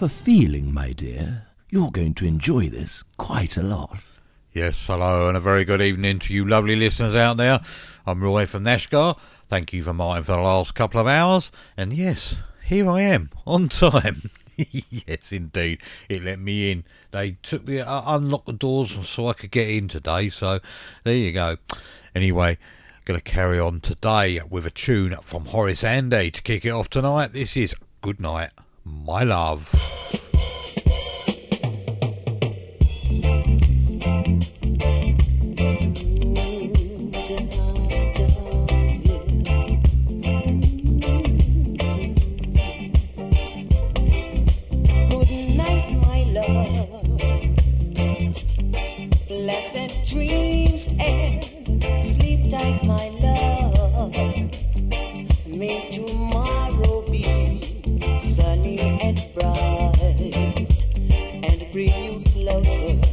have a feeling, my dear, you're going to enjoy this quite a lot. Yes, hello, and a very good evening to you lovely listeners out there. I'm Roy from Nashka. Thank you for mine for the last couple of hours. And yes, here I am, on time. yes, indeed. It let me in. They took the uh, unlocked the doors so I could get in today. So there you go. Anyway, going to carry on today with a tune from Horace Andy to kick it off tonight. This is Good Night, My Love. And sleep tight, my love. Be sunny and bright and bring you closer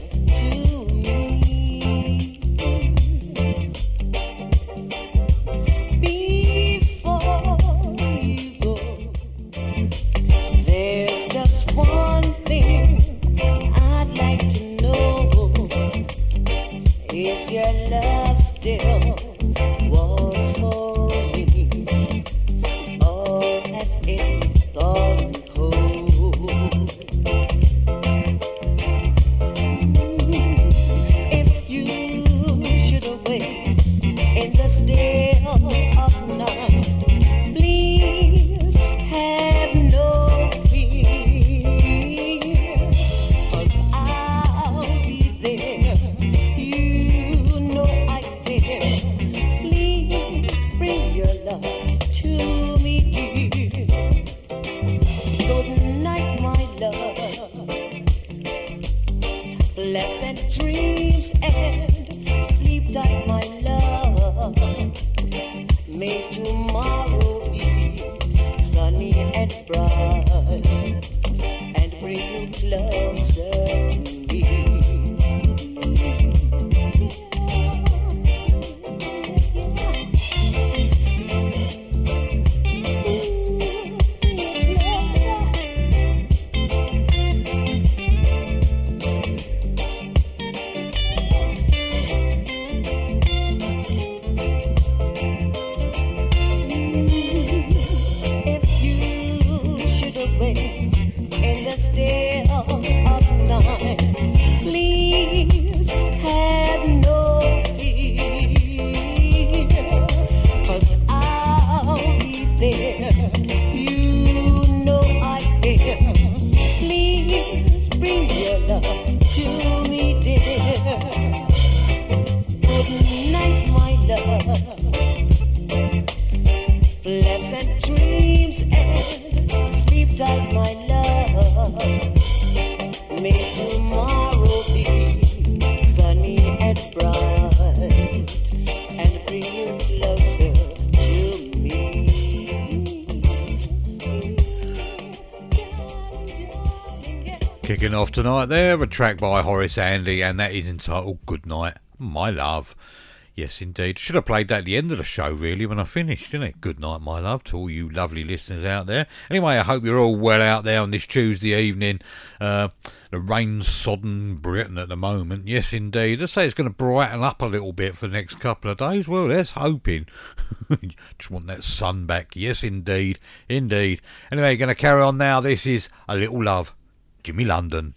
tonight there, a track by Horace Andy, and that is entitled Good Night, My Love. Yes, indeed. Should have played that at the end of the show, really, when I finished, didn't it? Good night, my love, to all you lovely listeners out there. Anyway, I hope you're all well out there on this Tuesday evening. Uh, the rain sodden Britain at the moment. Yes, indeed. I say it's going to brighten up a little bit for the next couple of days. Well, let's hoping. Just want that sun back. Yes, indeed. Indeed. Anyway, going to carry on now. This is A Little Love. Jimmy London.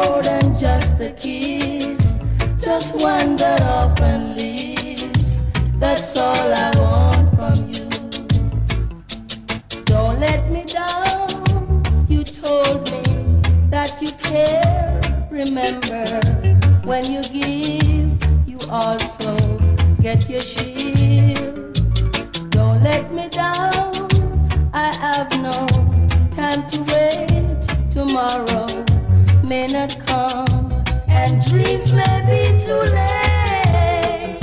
More than just a kiss, just one that often leaves. That's all I want from you. Don't let me down. You told me that you care. Remember, when you give, you also get your share. Don't let me down. I have no time to wait. Tomorrow may not come, and dreams may be too late.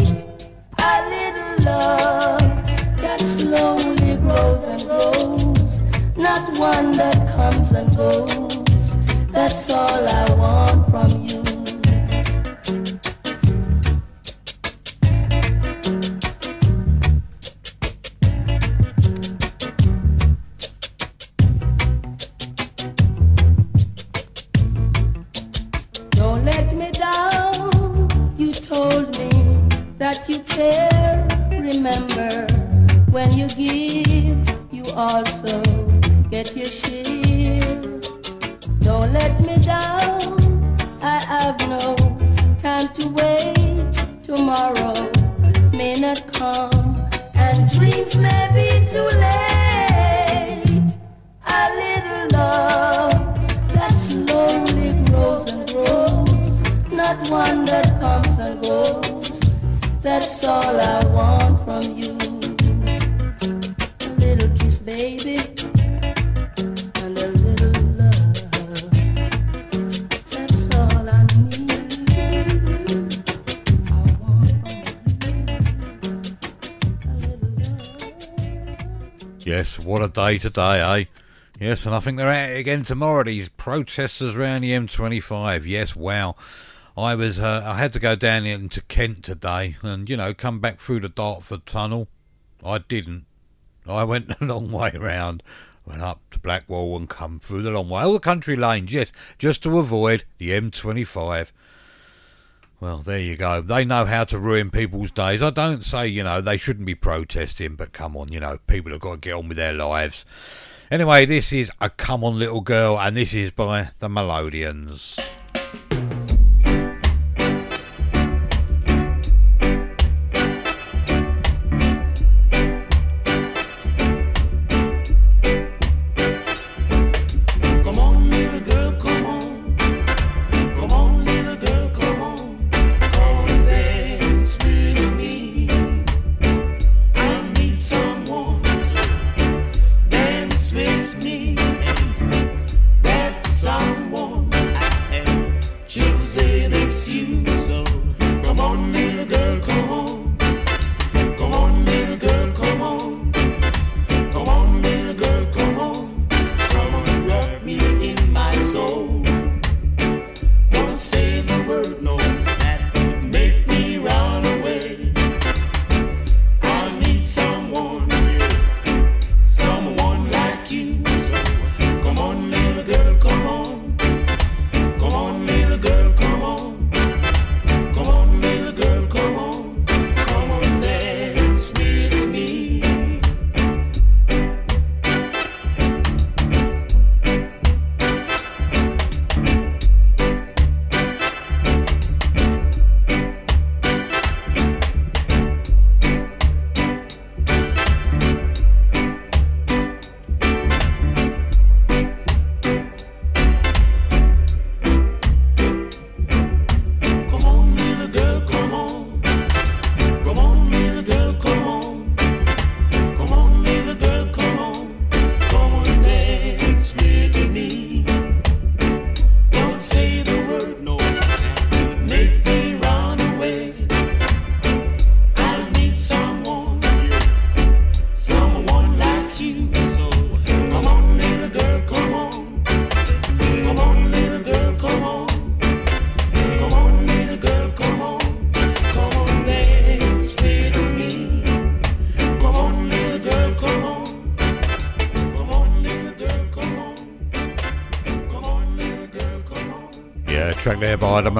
A little love that slowly grows and grows, not one that comes and goes. That's all I want from you. Yes, what a day today, eh? Yes, and I think they're it again tomorrow. These protesters around the M25. Yes, wow. I was, uh, I had to go down into Kent today, and you know, come back through the Dartford Tunnel. I didn't. I went the long way round, went up to Blackwall and come through the long way, all the country lanes. Yes, just to avoid the M25. Well, there you go. They know how to ruin people's days. I don't say, you know, they shouldn't be protesting, but come on, you know, people have got to get on with their lives. Anyway, this is a Come On Little Girl, and this is by the Melodians.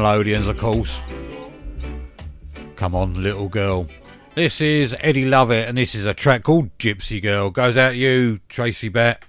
Melodians, of course. Come on, little girl. This is Eddie Lovett, and this is a track called Gypsy Girl. Goes out to you, Tracy Bett.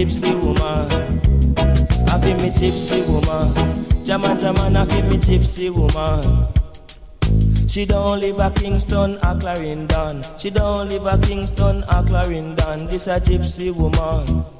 Gypsy woman. I feel me gypsy woman. Jaman Jaman, I feel me gypsy woman. She don't live a Kingston or Clarendon. She don't live a Kingston or Clarendon. This a gypsy woman.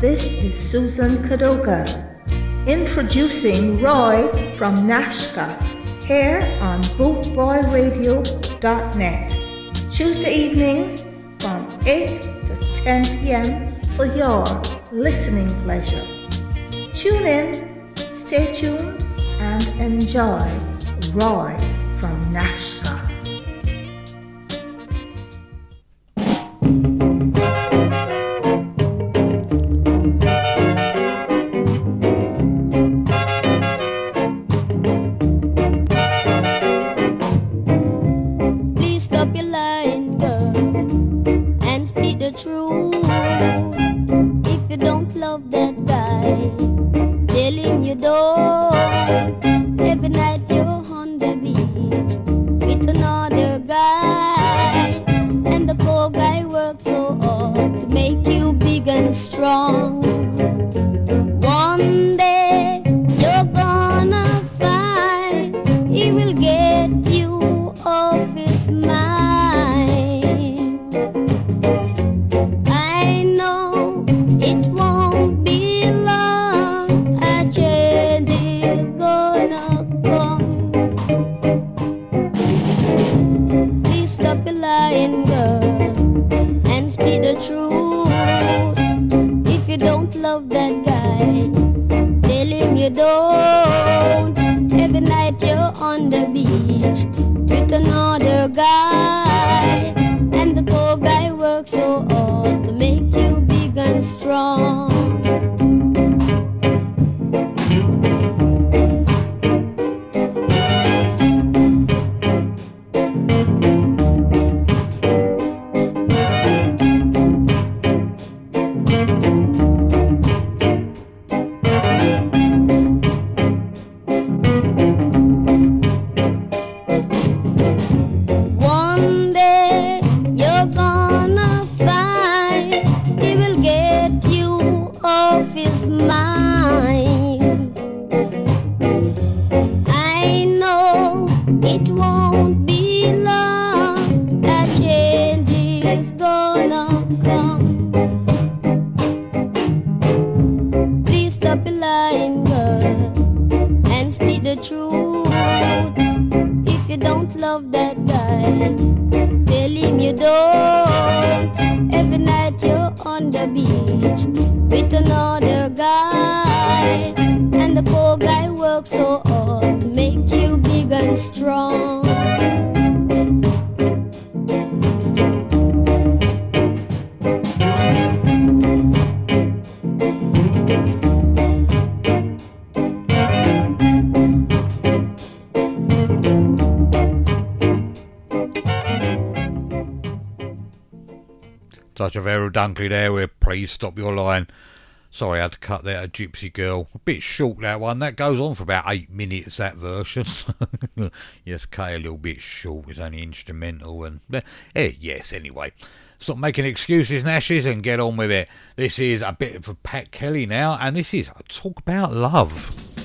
This is Susan Kadoga, introducing Roy from Nashka here on BootboyRadio.net. Tuesday evenings from 8 to 10 p.m. for your listening pleasure. Tune in, stay tuned, and enjoy Roy from Nashka. Dunkley there with Please Stop Your Lying. Sorry, I had to cut that a Gypsy Girl. A bit short that one. That goes on for about eight minutes, that version. yes, cut a little bit short. It's only instrumental and eh, eh yes, anyway. Stop making excuses and ashes and get on with it. This is a bit for Pat Kelly now, and this is a Talk About Love.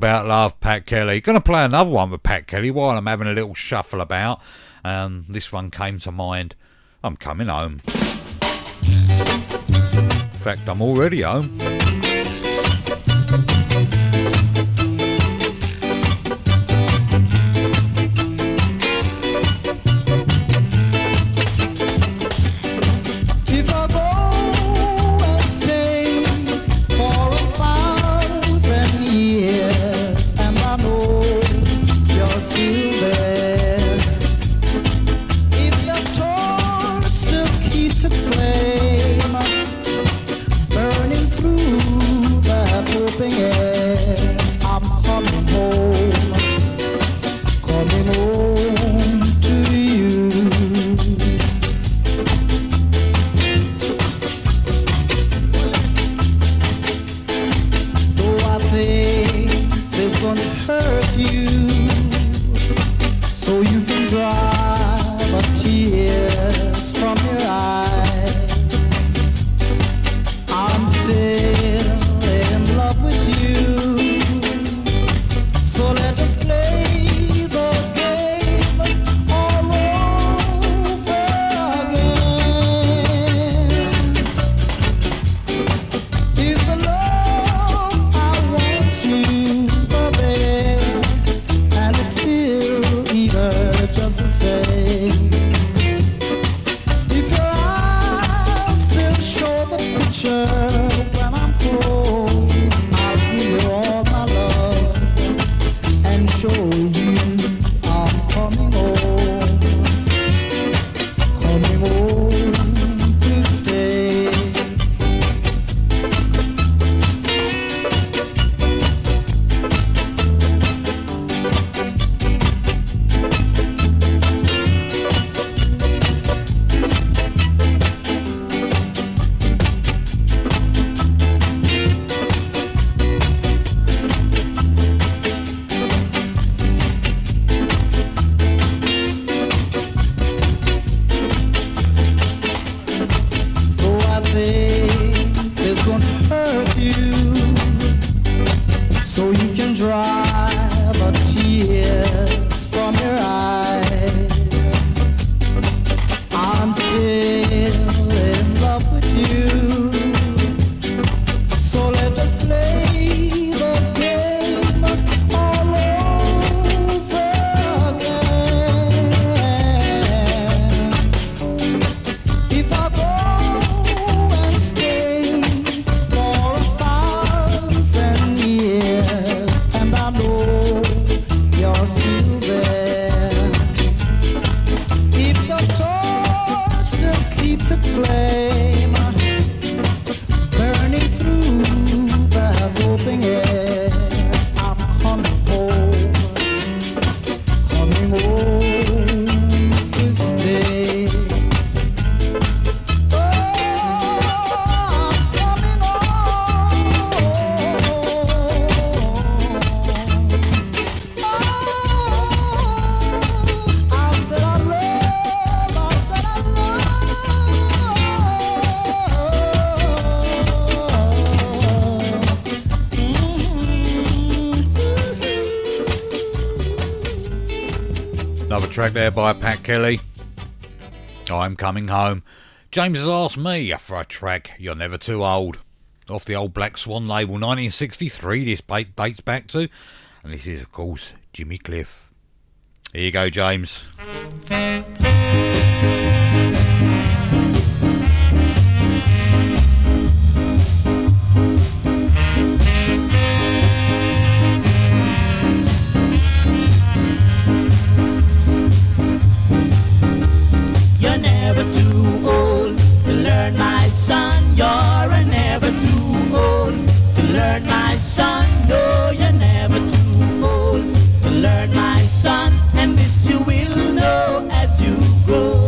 about love, Pat Kelly. Going to play another one with Pat Kelly while I'm having a little shuffle about. Um, this one came to mind. I'm coming home. In fact, I'm already home. still coming home. James has asked me for a track, You're Never Too Old. Off the old Black Swan label, 1963, this dates back to. And this is, of course, Jimmy Cliff. Here you go, James. son, no, you're never too old to learn, my son, and this you will know as you grow.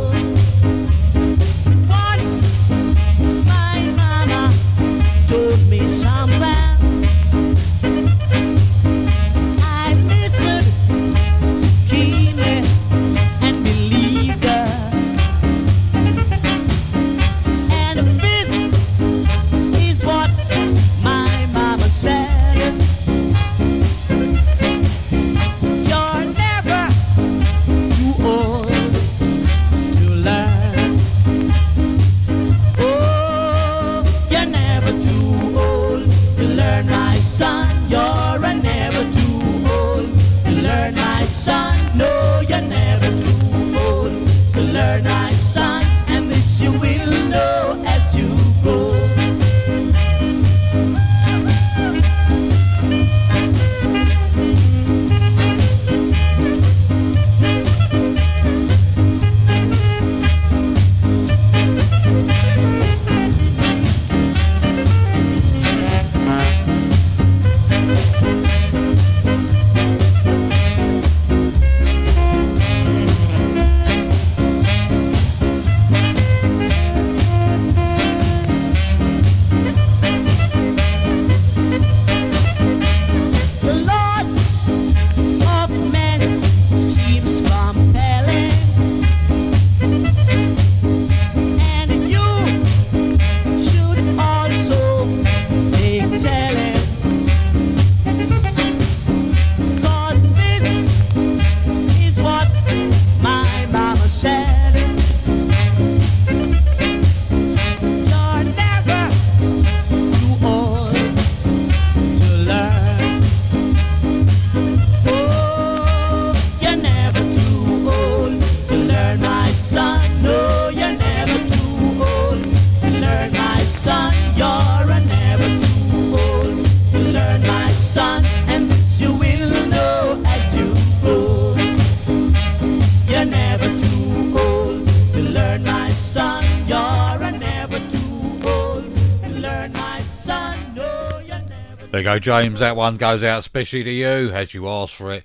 go, James. That one goes out especially to you, as you asked for it.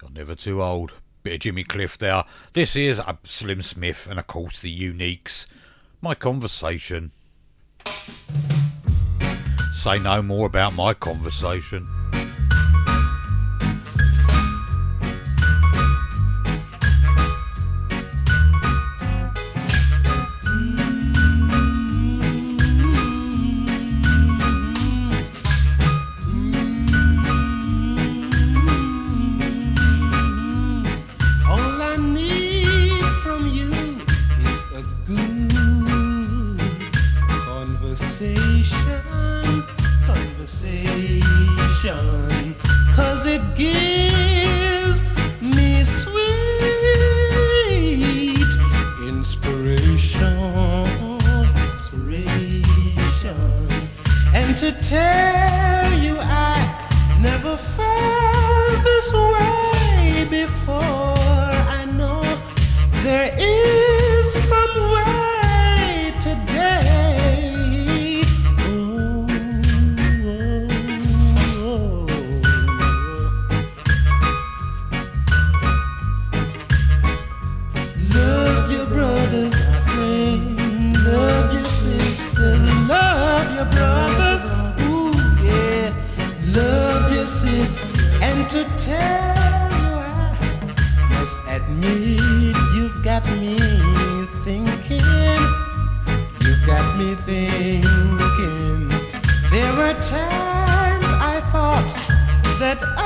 You're never too old. Bit of Jimmy Cliff there. This is a Slim Smith and, of course, the Uniques. My conversation. Say no more about my conversation. take thinking. There were times I thought that I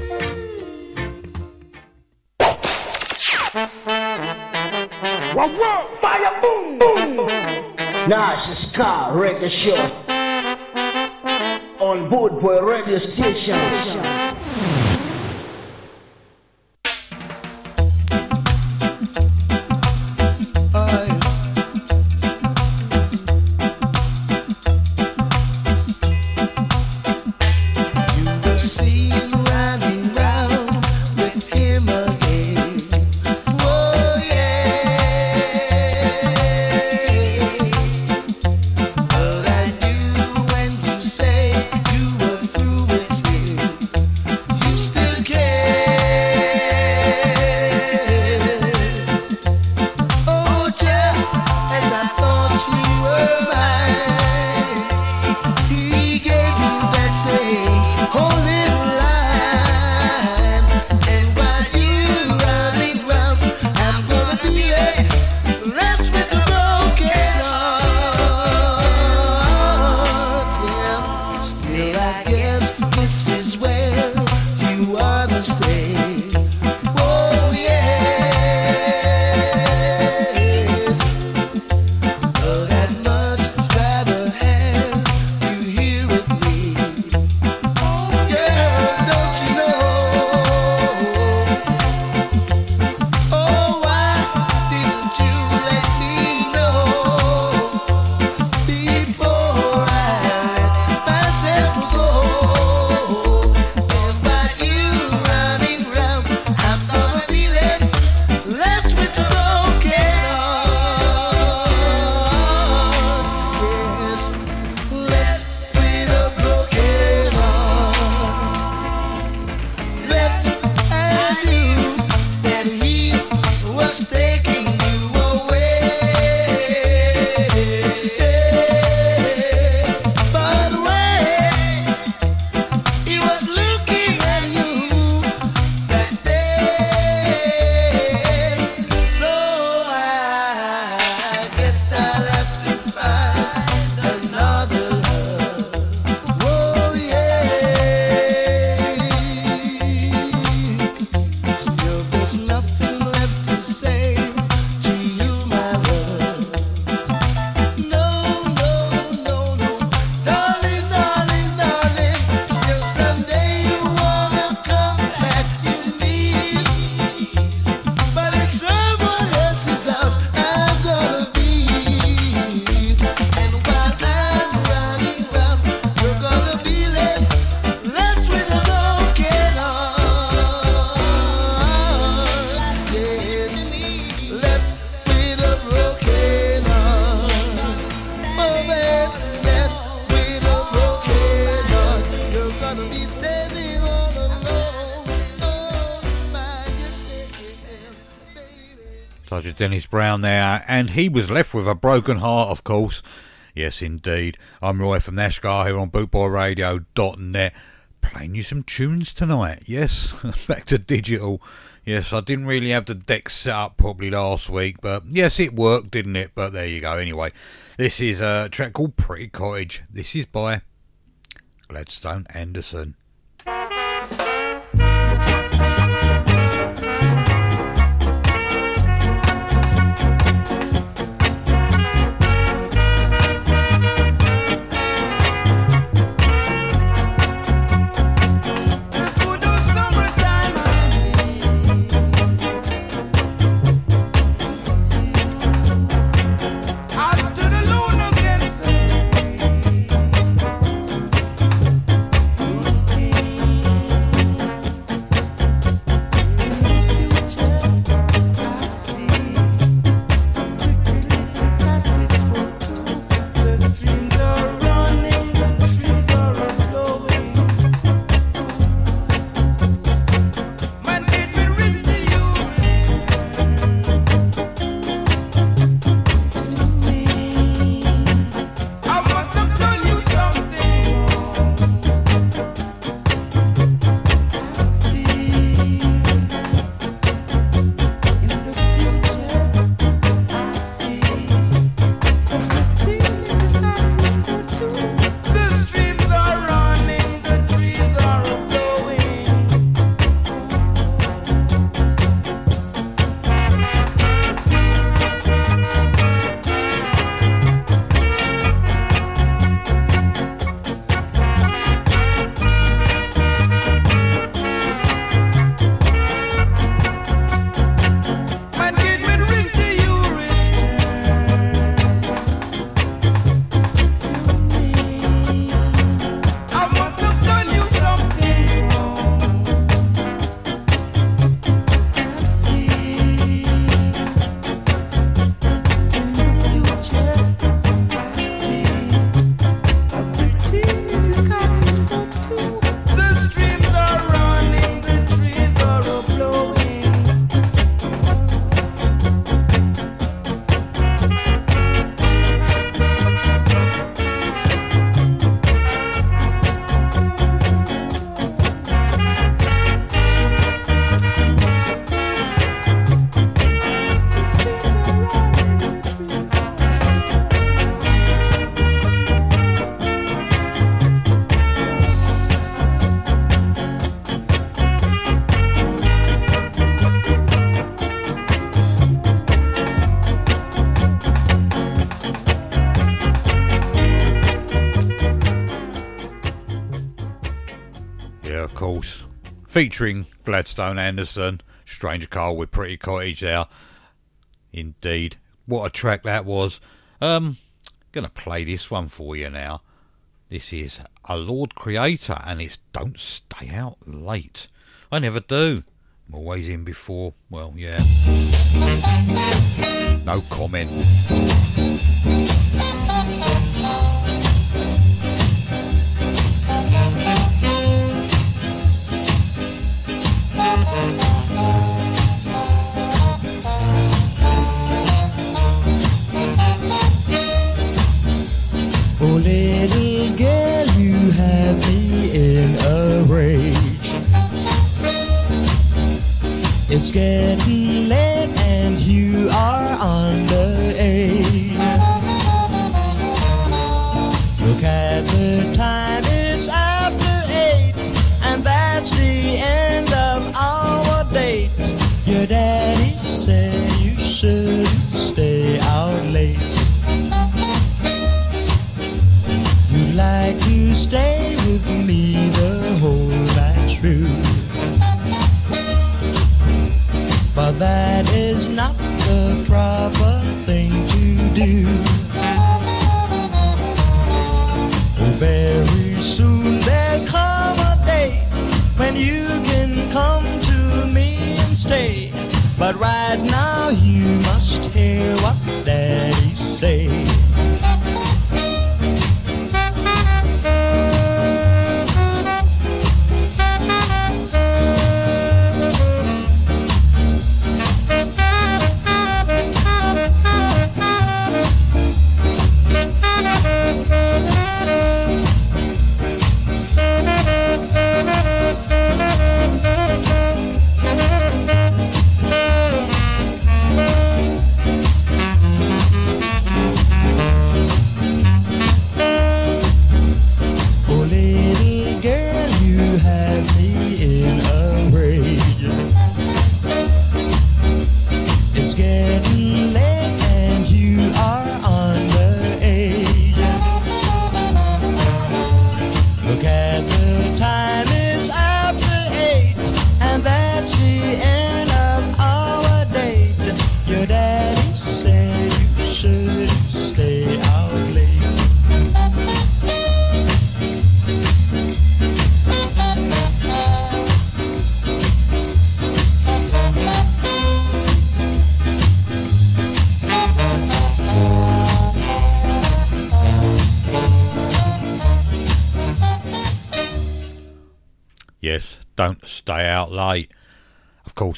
Minaj's car radio show on Bootboy radio station. Sergeant Dennis Brown there, and he was left with a broken heart, of course. Yes, indeed. I'm Roy from Nashka here on BootboyRadio.net, playing you some tunes tonight. Yes, back to digital. Yes, I didn't really have the deck set up properly last week, but yes, it worked, didn't it? But there you go. Anyway, this is a track called Pretty Cottage. This is by Gladstone, Anderson, featuring Gladstone Anderson, Stranger Cole with Pretty Cottage there. Indeed. What a track that was. Um, gonna play this one for you now. This is A Lord Creator and it's Don't Stay Out Late. I never do. I'm always in before, well, yeah. No comment. scared. He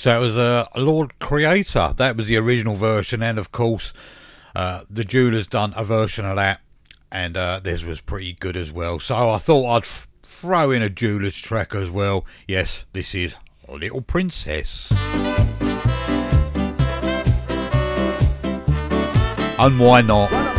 Of it was uh, Lord Creator. That was the original version, and of course, uh, the Jewelers done a version of that, and uh, this was pretty good as well. So I thought I'd f- throw in a Jewelers track as well. Yes, this is Little Princess. And why not?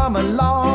Come along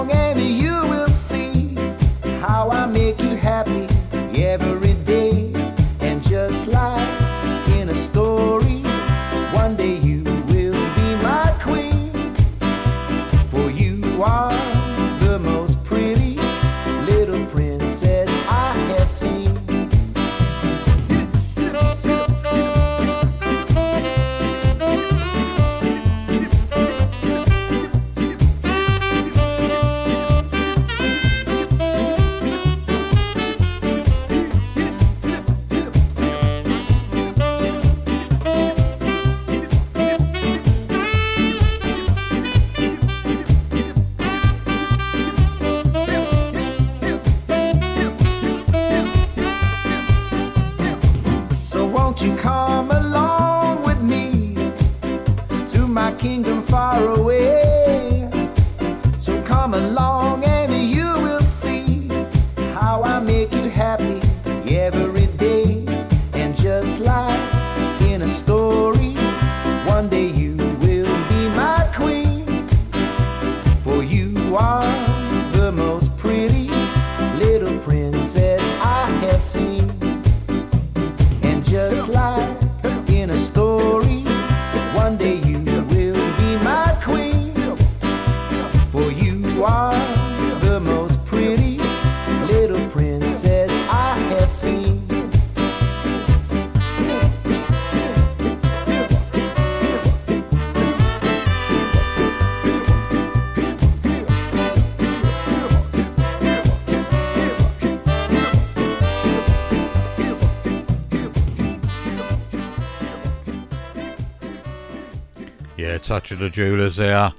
Touch of the Jewelers there.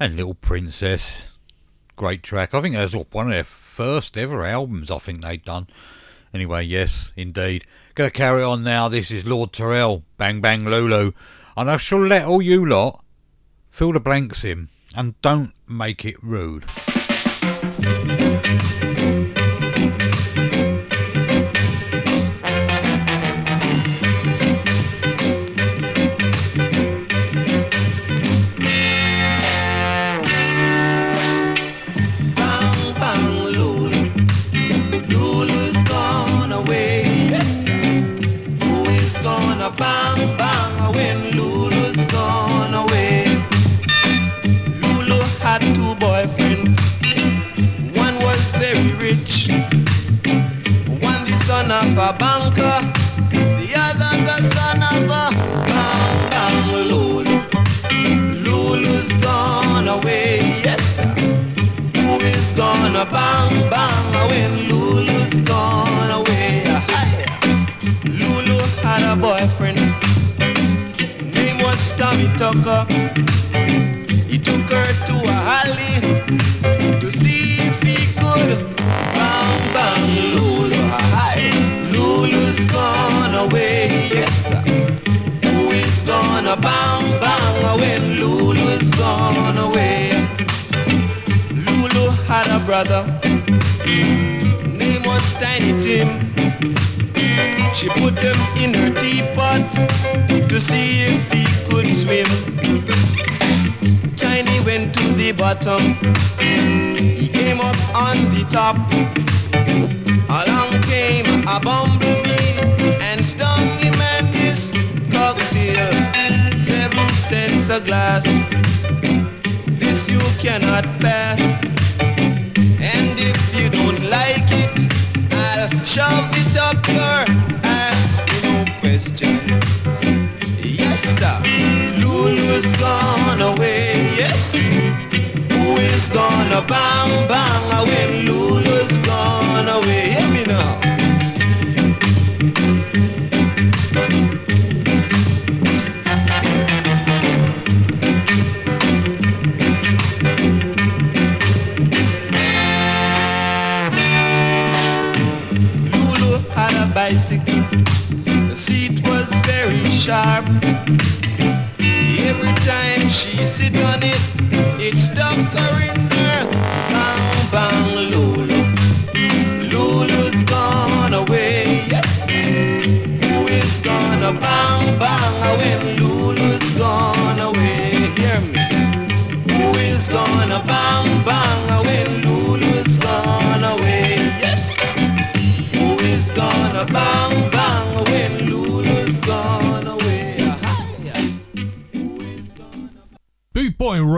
And Little Princess. Great track. I think that was one of their first ever albums I think they'd done. Anyway, yes, indeed. Gonna carry on now. This is Lloyd Terrell, Bang Bang Lulu. And I shall let all you lot fill the blanks in. And don't make it rude. Bang bang when Lulu's gone away? Lulu had a boyfriend, name was Tommy Tucker. He took her to a alley to see if he could bang bang Lulu. Lulu's gone away, yes. Who is gonna bang bang when Lulu's gone away? Brother, name was Tiny Tim. She put him in her teapot to see if he could swim. Tiny went to the bottom, he came up on the top. Along came a bumblebee and stung him and his cocktail. Seven cents a glass. This you cannot pass. Like it, I'll shove it up your ass. No question. Yes, sir. Lulu's gone away. Yes. Who is gonna bang bang when Lulu's sit on it, it stuck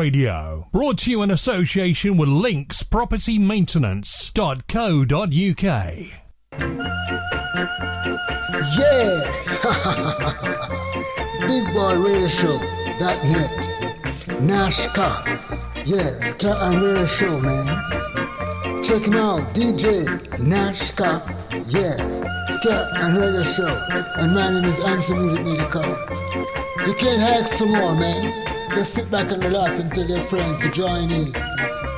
Radio, brought to you in association with Links Property Maintenance.co.uk. Yeah! Big Boy Radio Show dot net. Nashka. Yes, Ska and Radio Show, man. Check him out, DJ Nashka. Yes, Ska and Radio Show. And my name is Anderson Music Media Collins. You can't hack some more, man. Just sit back and relax and tell your friends to join in.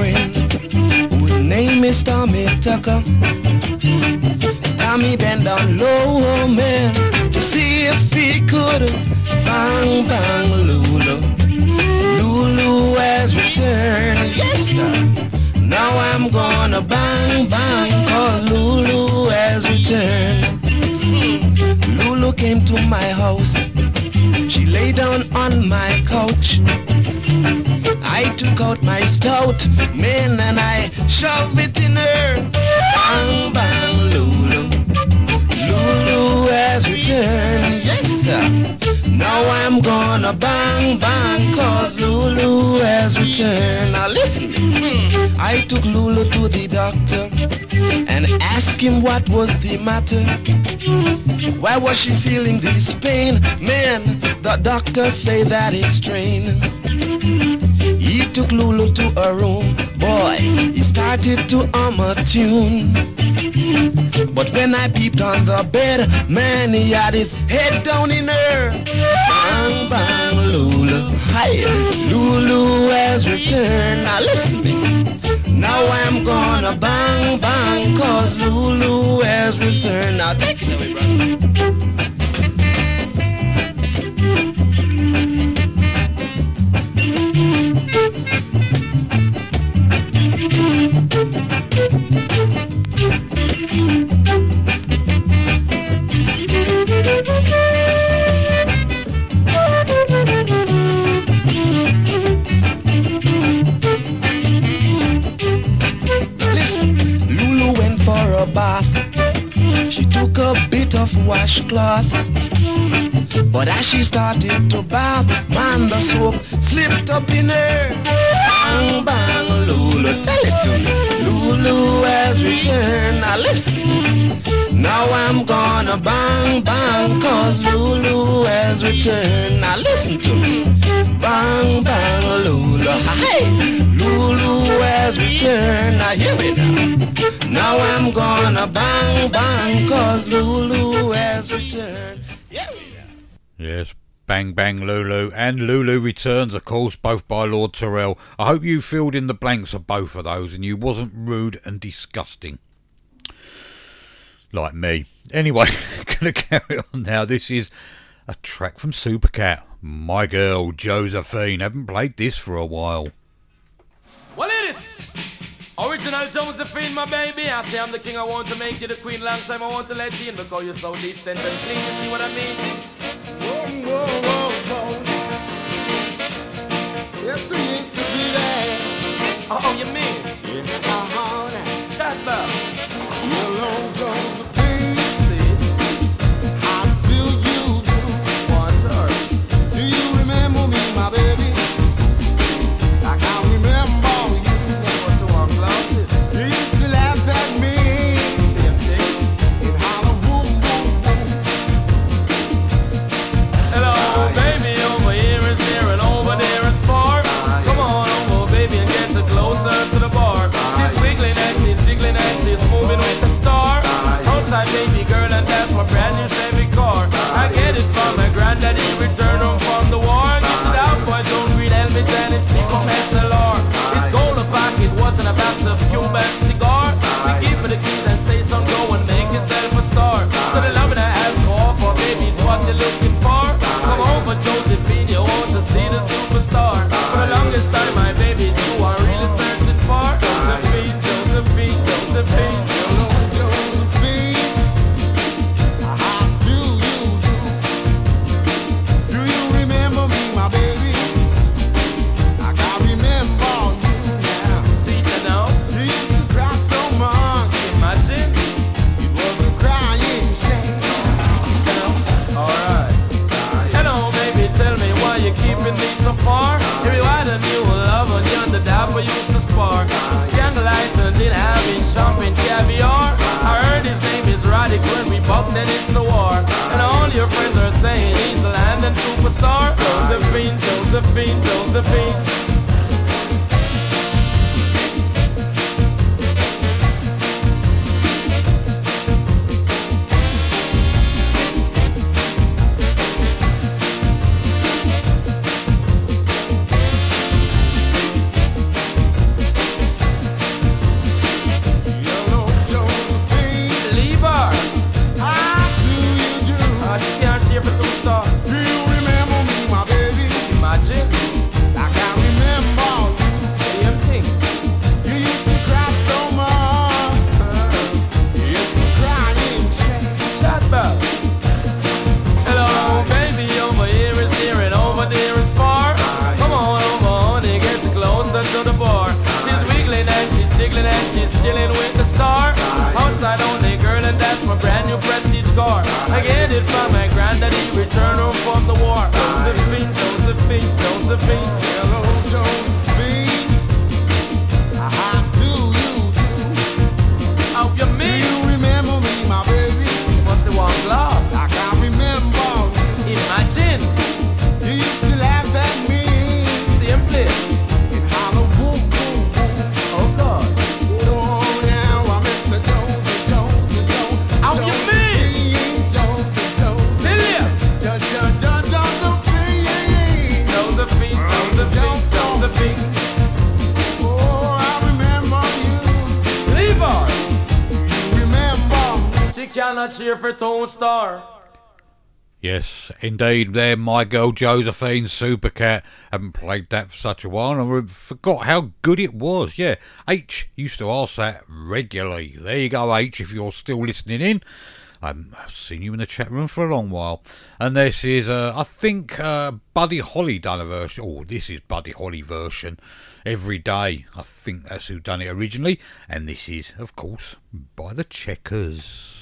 Boyfriend, whose name is Tommy Tucker. Tommy bent down low, oh man, to see if he could bang bang Lulu. Lulu has returned. Yes, sir. Now I'm gonna bang bang cause Lulu has returned. Lulu came to my house. She lay down on my couch. I took out my stout, man, and I shoved it in her. Bang bang Lulu. Lulu has returned. Yes, sir. Now I'm gonna bang bang cause Lulu has returned. Now listen. I took Lulu to the doctor and asked him what was the matter. Why was she feeling this pain? Man, the doctor say that it's strain. Took Lulu to a room, boy, he started to hum a tune. But when I peeped on the bed, man, he had his head down in her. Bang, bang, Lulu. Hi, Lulu has returned. Now listen me. Now I'm gonna bang, bang, cause Lulu has returned. Now take it away, brother. Washcloth. But as she started to bath, man, the soap slipped up in her. Bang, bang, Lulu, tell it to me. Lulu has returned. Now listen. Now I'm gonna bang, bang, cause Lulu has returned. Now listen to me. Bang, bang, Lulu. Hey, Lulu has returned. Now hear me now. Now I'm gonna bang bang cause Lulu has returned. Yeah, Yes, Bang Bang Lulu and Lulu Returns, of course, both by Lloyd Terrell. I hope you filled in the blanks of both of those and you wasn't rude and disgusting. Like me. Anyway, gonna carry on now. This is a track from Supercat. My girl, Josephine. Haven't played this for a while. Original Josephine, my baby. I say I'm the king, I want to make you the queen. Long time I want to let you in because you're so distant and clean. You see what I mean? Whoa, whoa, whoa, whoa. Yes, it used to be there. Oh, you mean? Yeah. Uh-huh. Chat about. You're Josephine. superstar. Josephine, Josephine, Josephine. star. Yes, indeed, there, my girl Josephine Supercat. Haven't played that for such a while, and I forgot how good it was. Yeah, H used to ask that regularly. There you go, H, if you're still listening in. Um, I've seen you in the chat room for a long while. And this is, uh, I think, uh, Buddy Holly done a version. Oh, this is Buddy Holly version. Every day. I think that's who done it originally. And this is, of course, by the Checkers.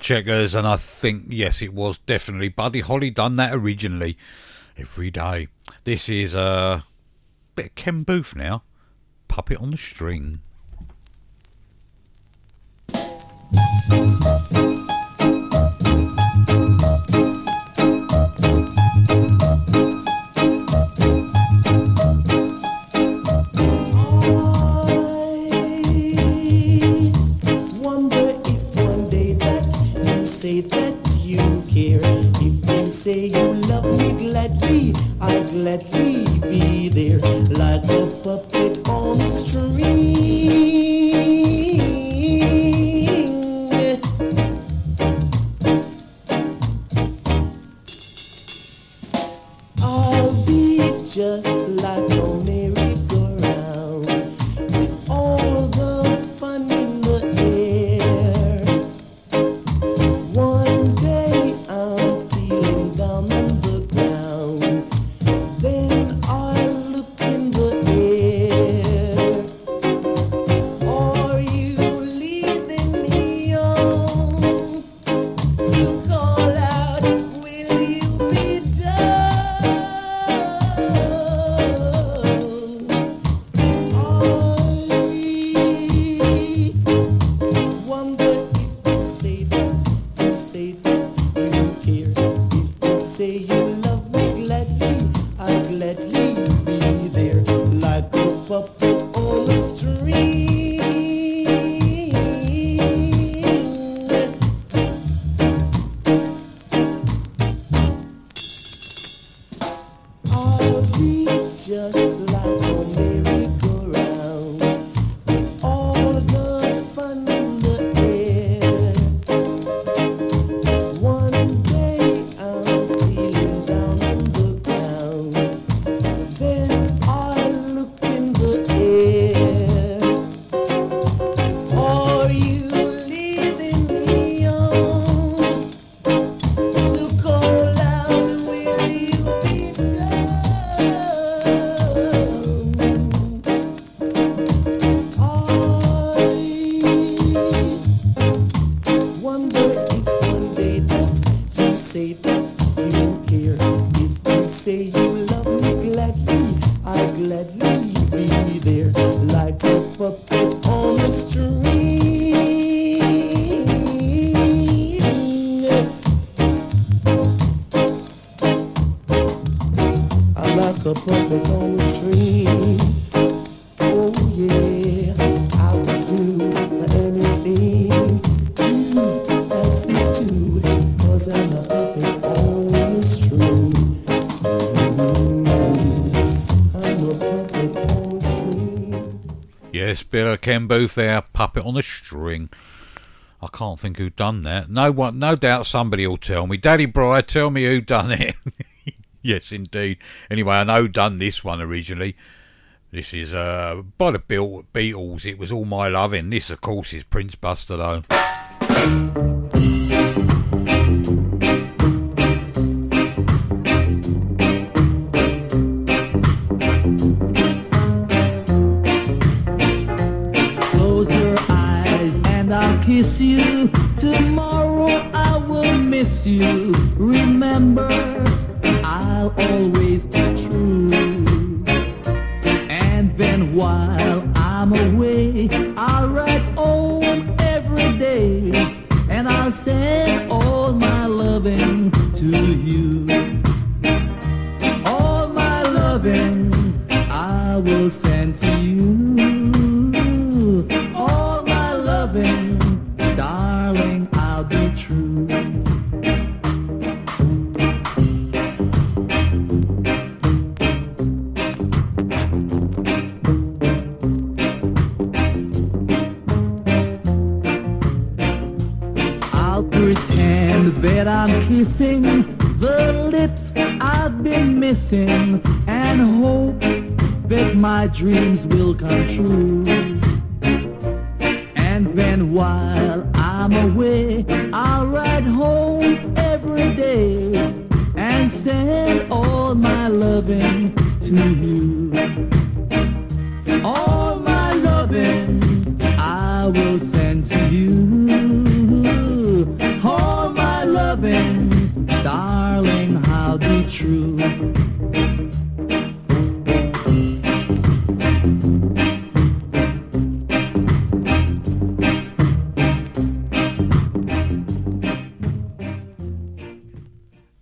Checkers, and I think, yes, it was definitely Buddy Holly done that originally. Every day. This is a bit of Ken Boothe now. Puppet on the string. A puppet on a string. Of Ken Boothe there, puppet on a string. I can't think who done that. No one, no doubt somebody will tell me. Daddy Bry, tell me who done it. yes, indeed. Anyway, I know done this one originally. This is uh, by the Beat- Beatles. It was all my loving. This, of course, is Prince Buster though. Kiss you. Tomorrow I will miss you. Remember, I'll always I'm kissing the lips I've been missing and hope that my dreams will come true. And then while I'm away, I'll ride home every day and send all my loving to you. All my loving I will send to you loving, darling, how be true.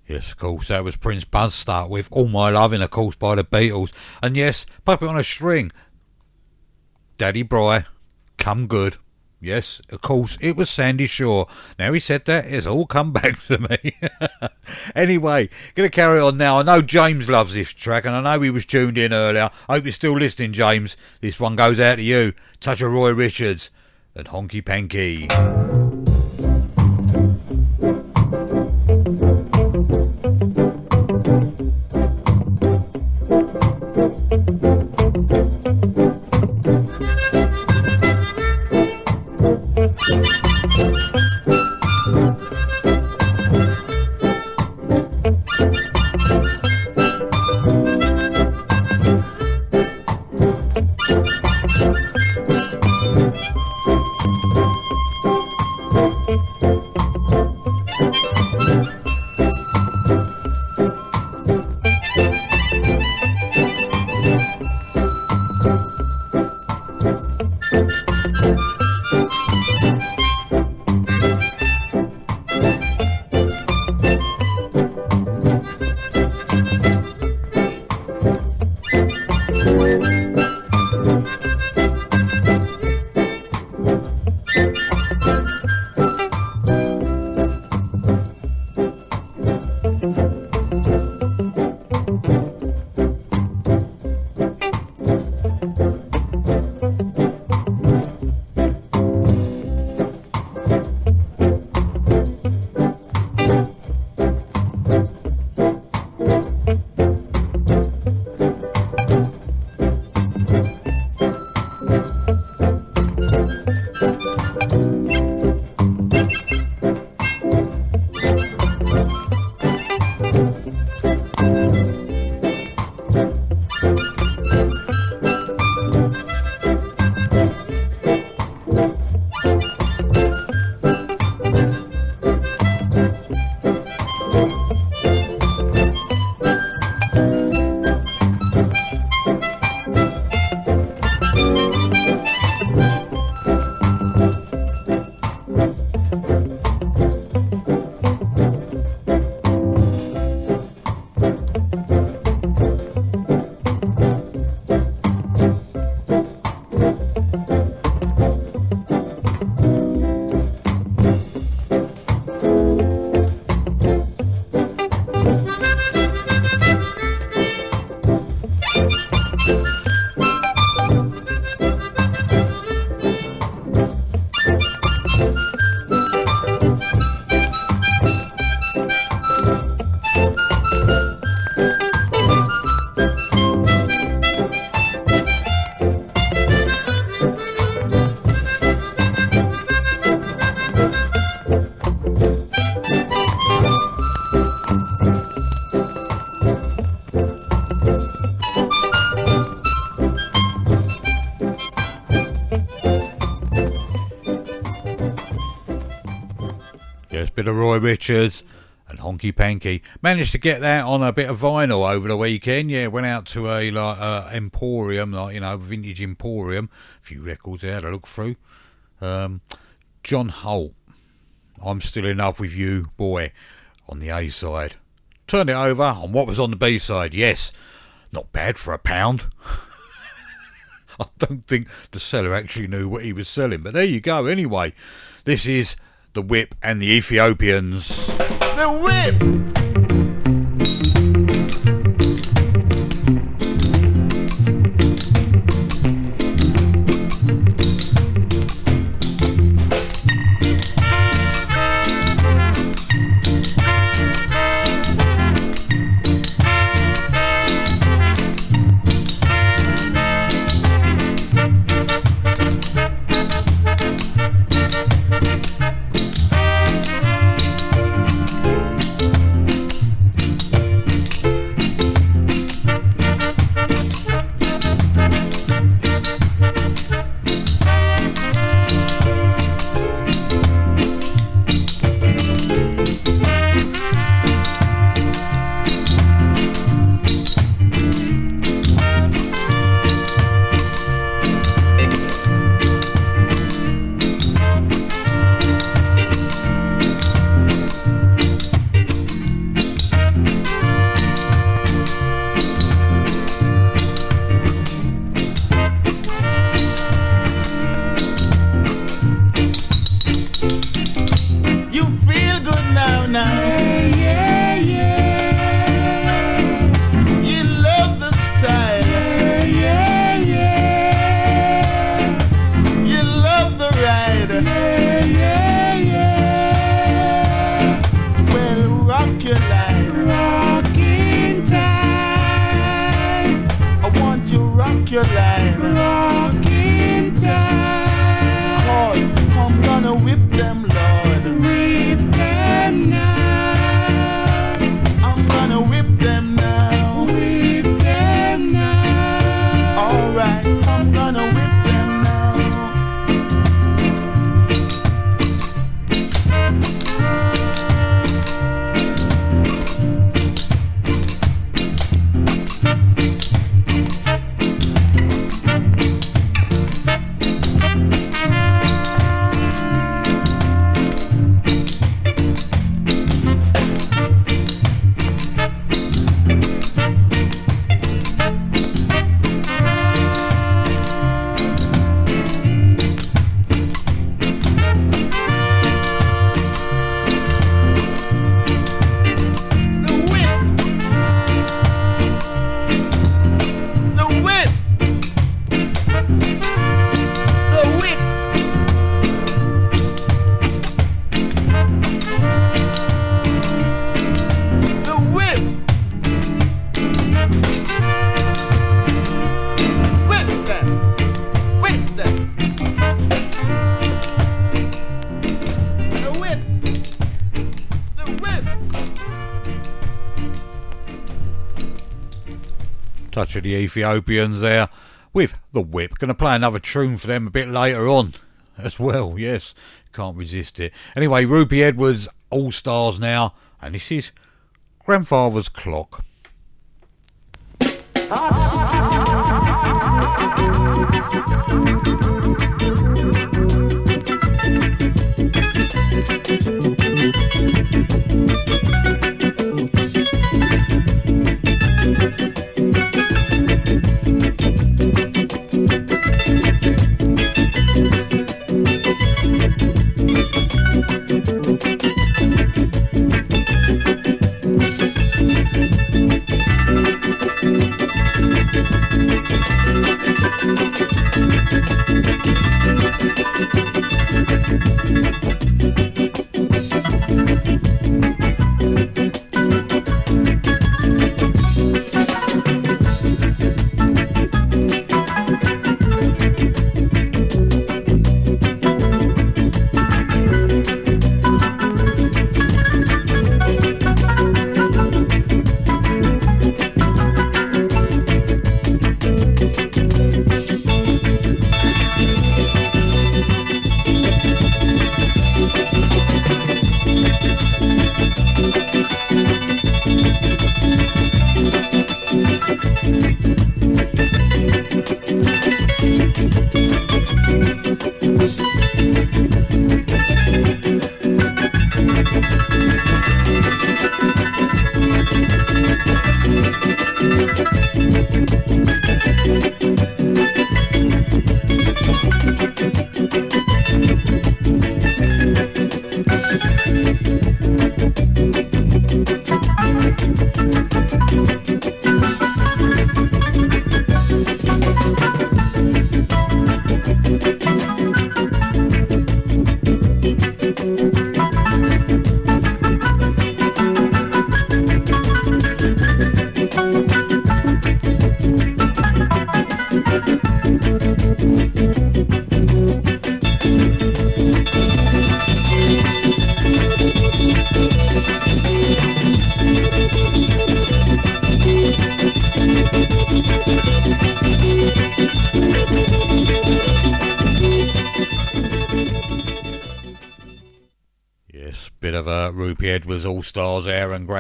Yes, of course, that was Prince Buzz start with All My Loving, of course, by the Beatles. And yes, Puppet on a String, Daddy Bry, Come Good. Yes, of course, it was Sandie Shaw. Now he said that, it's all come back to me. anyway, gonna carry on now. I know James loves this track, and I know he was tuned in earlier. Hope you're still listening, James. This one goes out to you. Touch of Roy Richards and Honky Panky. Bit of Roy Richards and Honky Panky. Managed to get that on a bit of vinyl over the weekend. Yeah, went out to a like uh, emporium, like you know, vintage emporium. A few records there to look through. Um, John Holt, I'm still in love with you, boy, on the A side. Turned it over on what was on the B side. Yes, not bad for a pound. I don't think the seller actually knew what he was selling, but there you go. Anyway, this is the Whip and the Ethiopians. The whip. The Ethiopians there with the whip. Going to play another tune for them a bit later on as well. Yes, can't resist it. Anyway, Rupie Edwards, All Stars now, and this is Grandfather's Clock.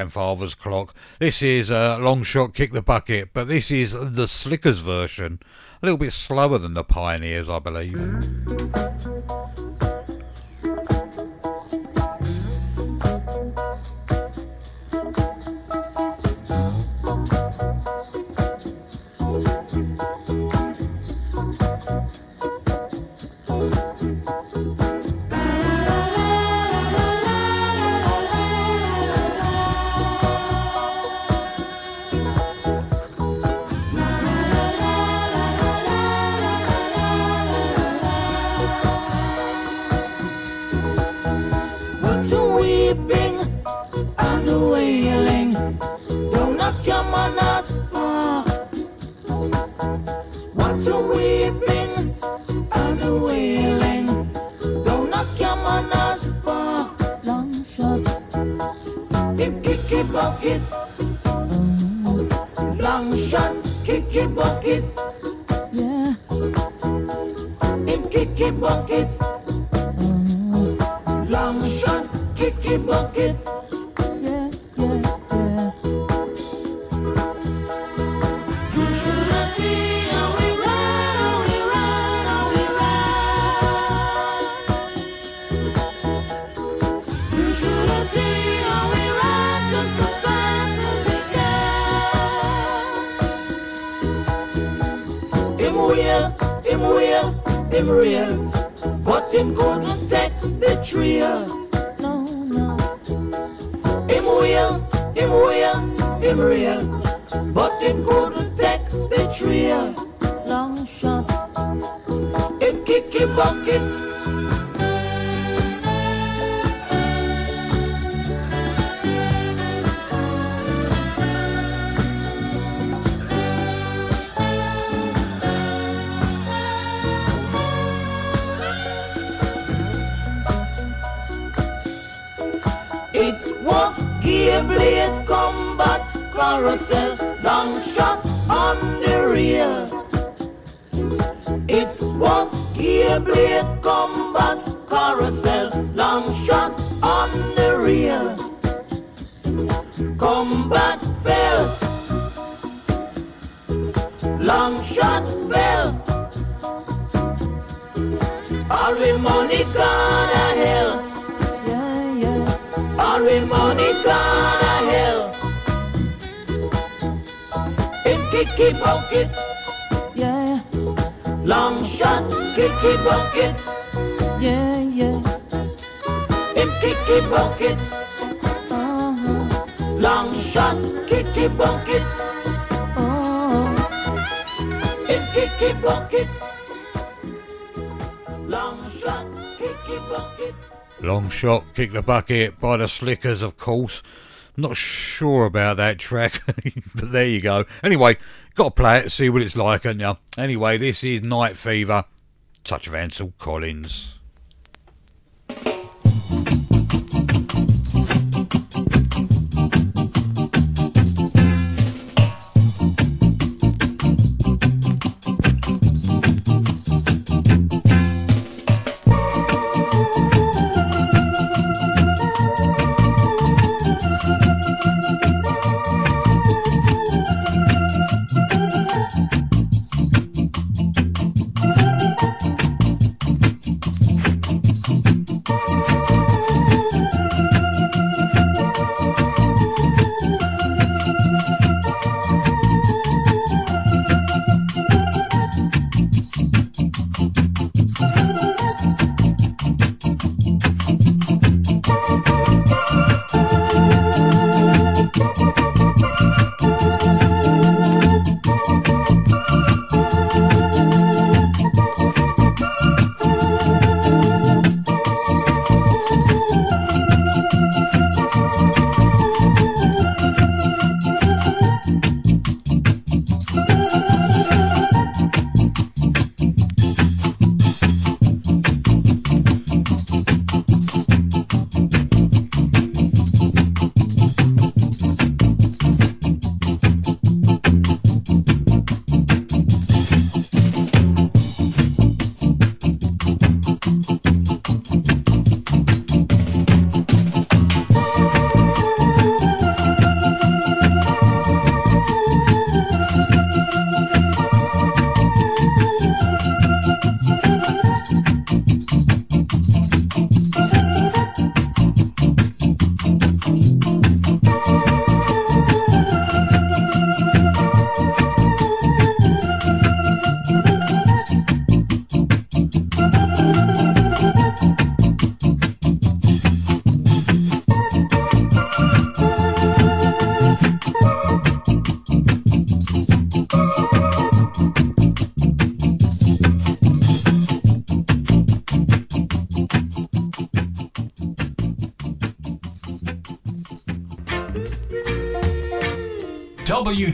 Grandfather's Clock. This is a long shot kick the bucket, but this is the Slickers version. A little bit slower than the Pioneers, I believe. Bucket, long shot, kick it bucket. Yeah. Him kick it bucket, long shot, kick it bucket. Him wheel, him real, but him couldn't take the trail. No, no. Him wheel, him wheel, him real, but him couldn't rear. It was gear blade combat carousel, long shot on the rear. Combat fell, long shot fell. All we to hell. Yeah, yeah. All we money kicky bucket. Yeah. Long shot, kicky bucket. Yeah, yeah. Him kicky bucket. Uh-huh. Long shot, kicky bucket. Oh. Him kicky bucket. Long shot, kicky bucket. Long shot, kick the bucket by the Slickers, of course. Not sure about that track, but there you go. Anyway, got to play it, see what it's like, and you? Anyway, this is Night Fever, touch of Ansel Collins.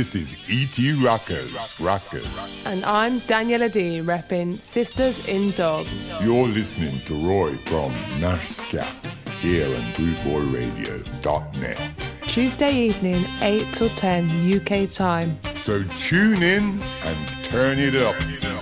This is E.T. Rockers. Rockers. And I'm Daniela D, repping Sisters in Dog. You're listening to Roy from Nashka here on bootboyradio.net. Tuesday evening, 8 till 10 UK time. So tune in and turn it up. Couple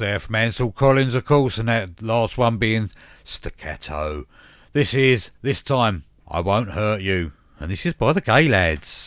there from Ansel Collins, of course, and that last one being Staccato. This is, this time, I Won't Hurt You. And this is by the Gaylads.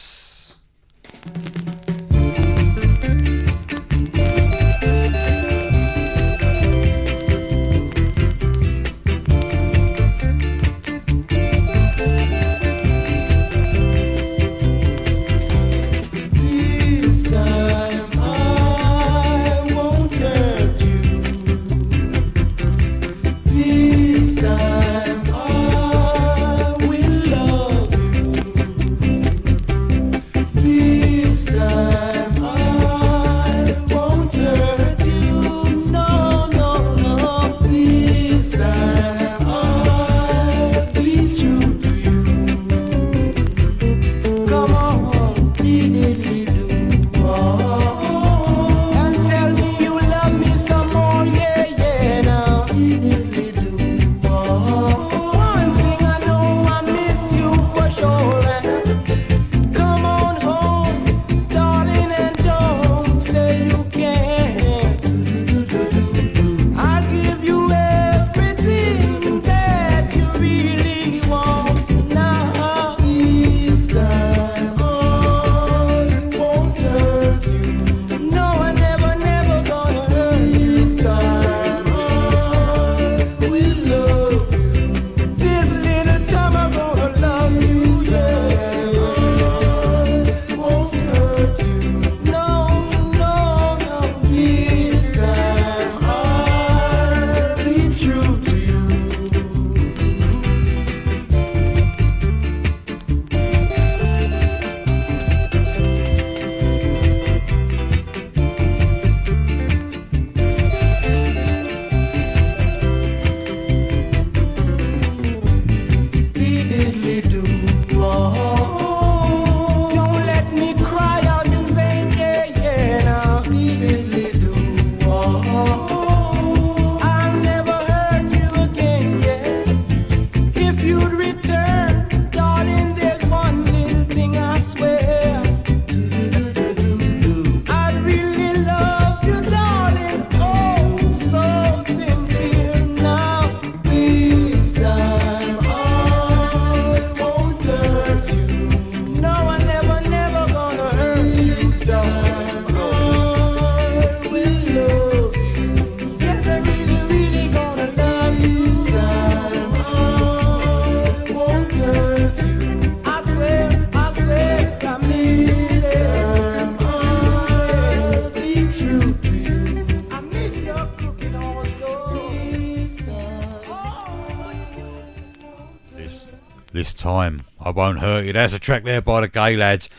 won't hurt you. There's a track there by the Gaylads.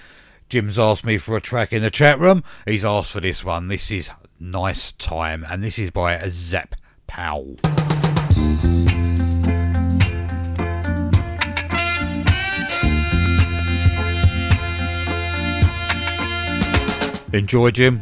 Jim's asked me for a track in the chat room. He's asked for this one. This is Nice Time, and this is by Zap Powell. Enjoy, Jim.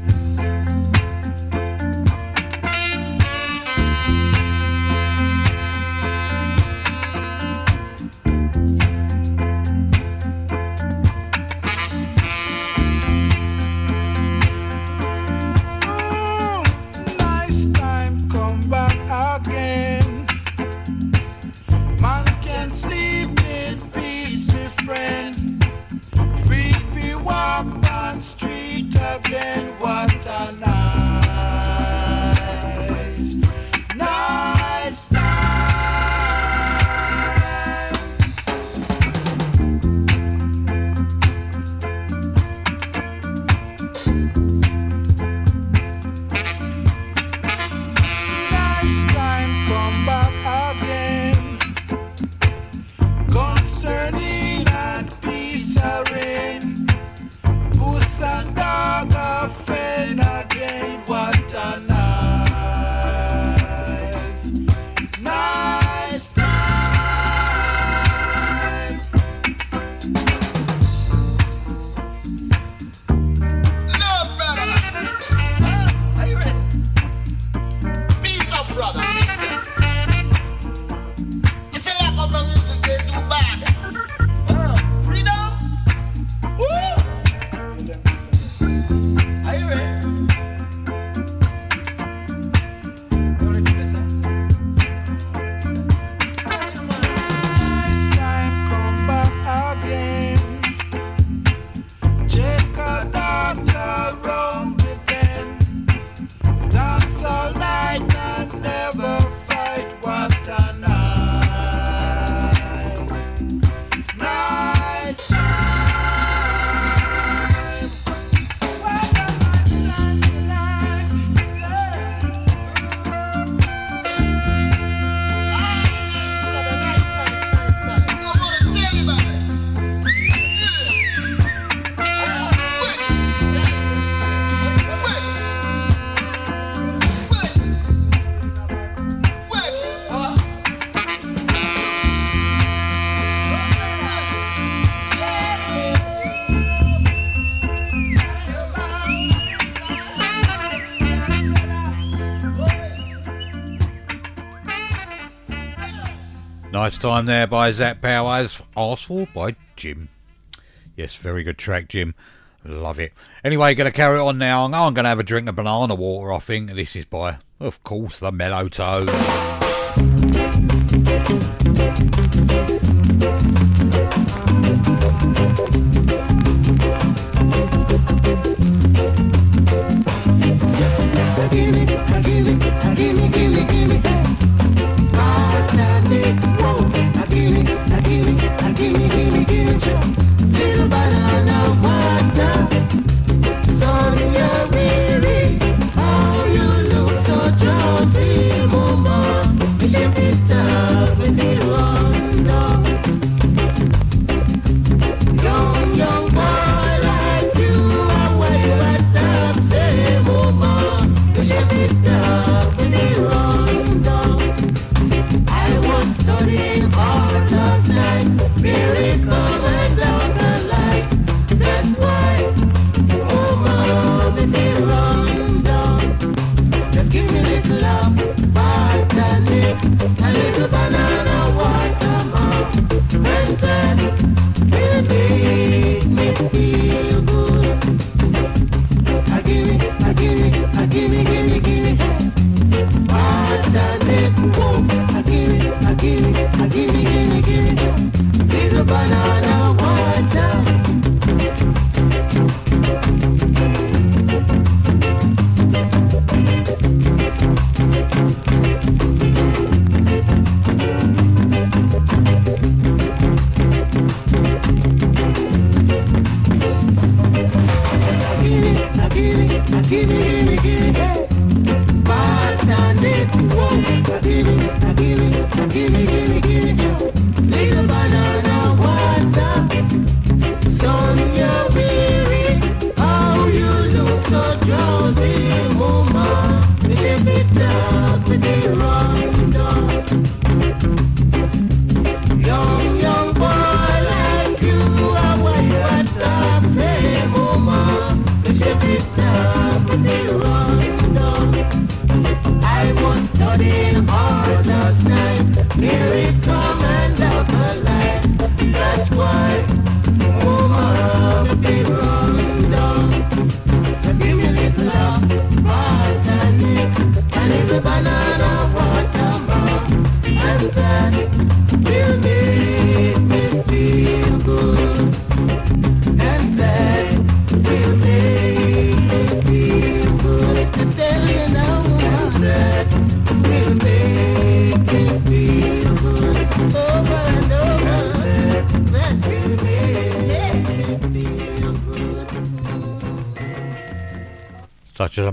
time there by Zap Powers, asked for by Jim. Yes, very good track, Jim. Love it. Anyway, going to carry on now. I'm going to have a drink of banana water, I think. This is by, of course, the Mellotones.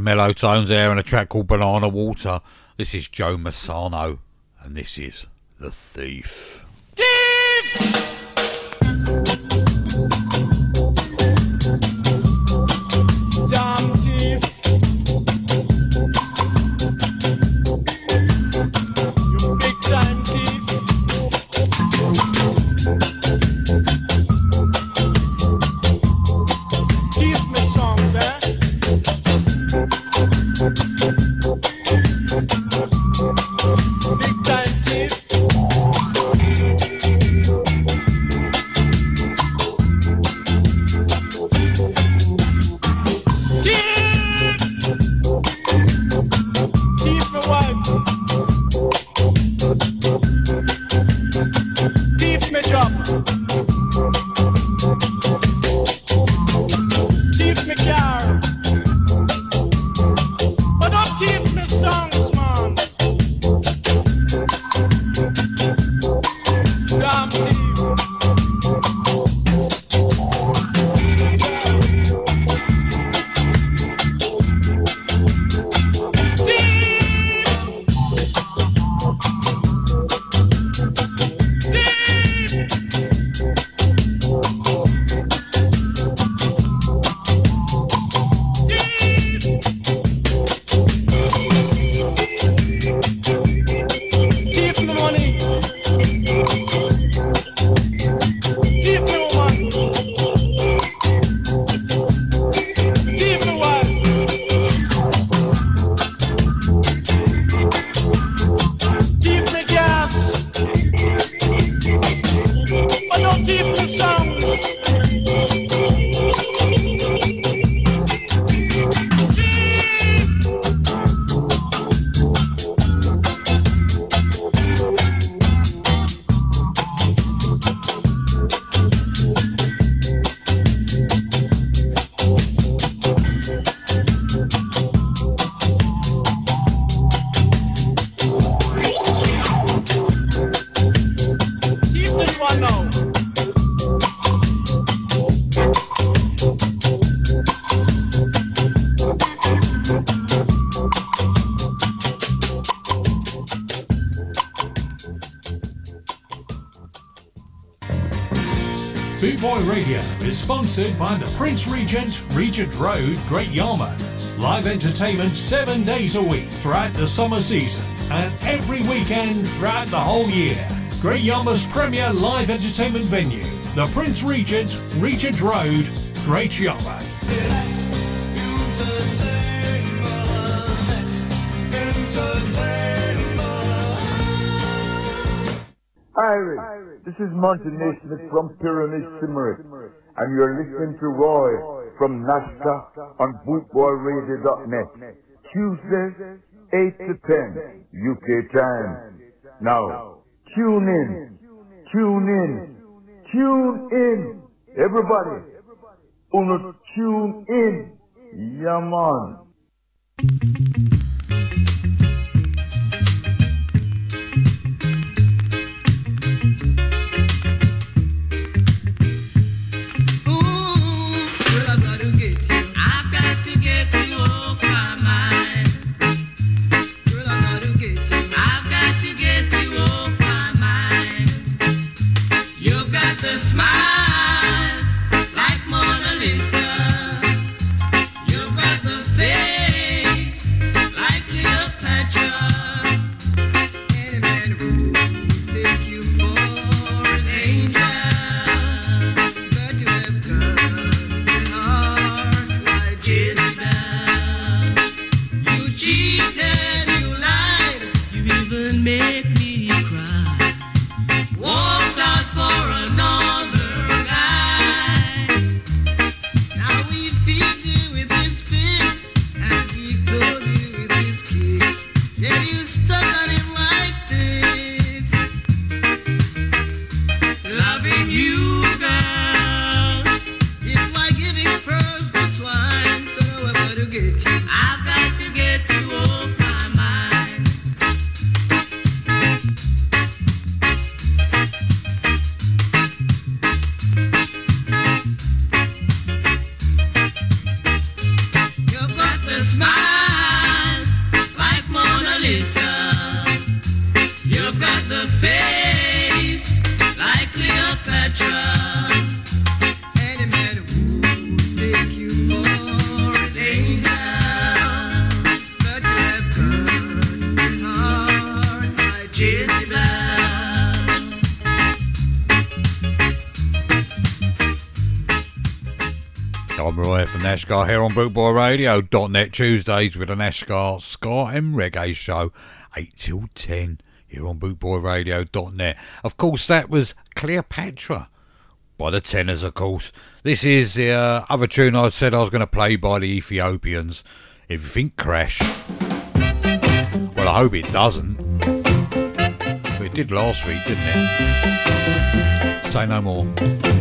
Mellow tones there and a track called Banana Water. This is Joe Massano, and this is The Thief. Sponsored by the Prince Regent, Regent Road, Great Yarmouth. Live entertainment seven days a week throughout the summer season and every weekend throughout the whole year. Great Yarmouth's premier live entertainment venue, the Prince Regent, Regent Road, Great Yarmouth. Irish, this is Monty Naismith from Pyramid Simmery, and you're listening to Roy from Nashka on bootboyradio.net. Tuesdays, 8 to 10 UK time. Now, tune in, tune in, tune in, everybody. Uno tune in, yeah Nashka here on bootboyradio.net Tuesdays with an Nashka Ska and Reggae show 8 till 10 here on bootboyradio.net. Of course, that was Cleopatra by the Tennors, of course. This is the uh, other tune I said I was going to play by the Ethiopians. Everything Crash. Well, I hope it doesn't. But it did last week, didn't it? Say no more.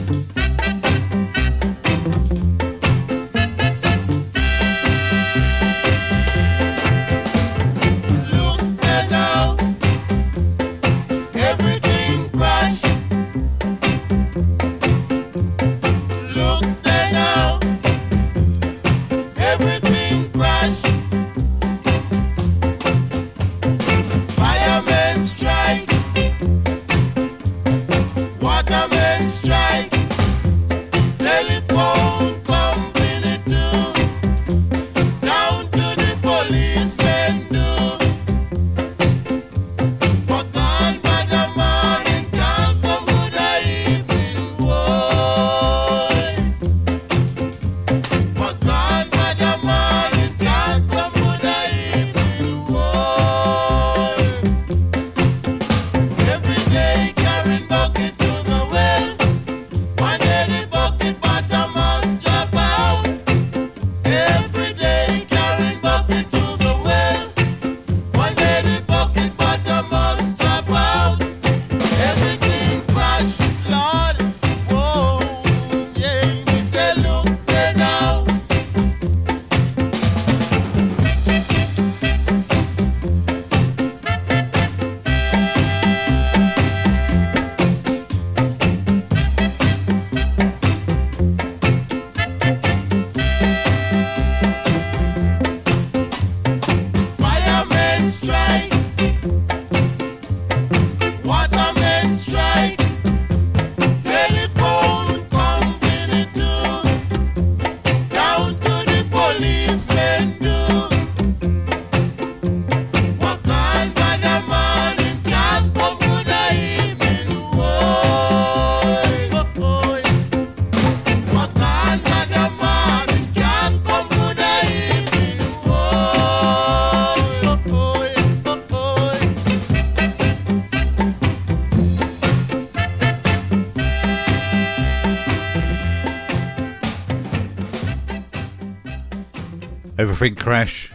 Everything crash.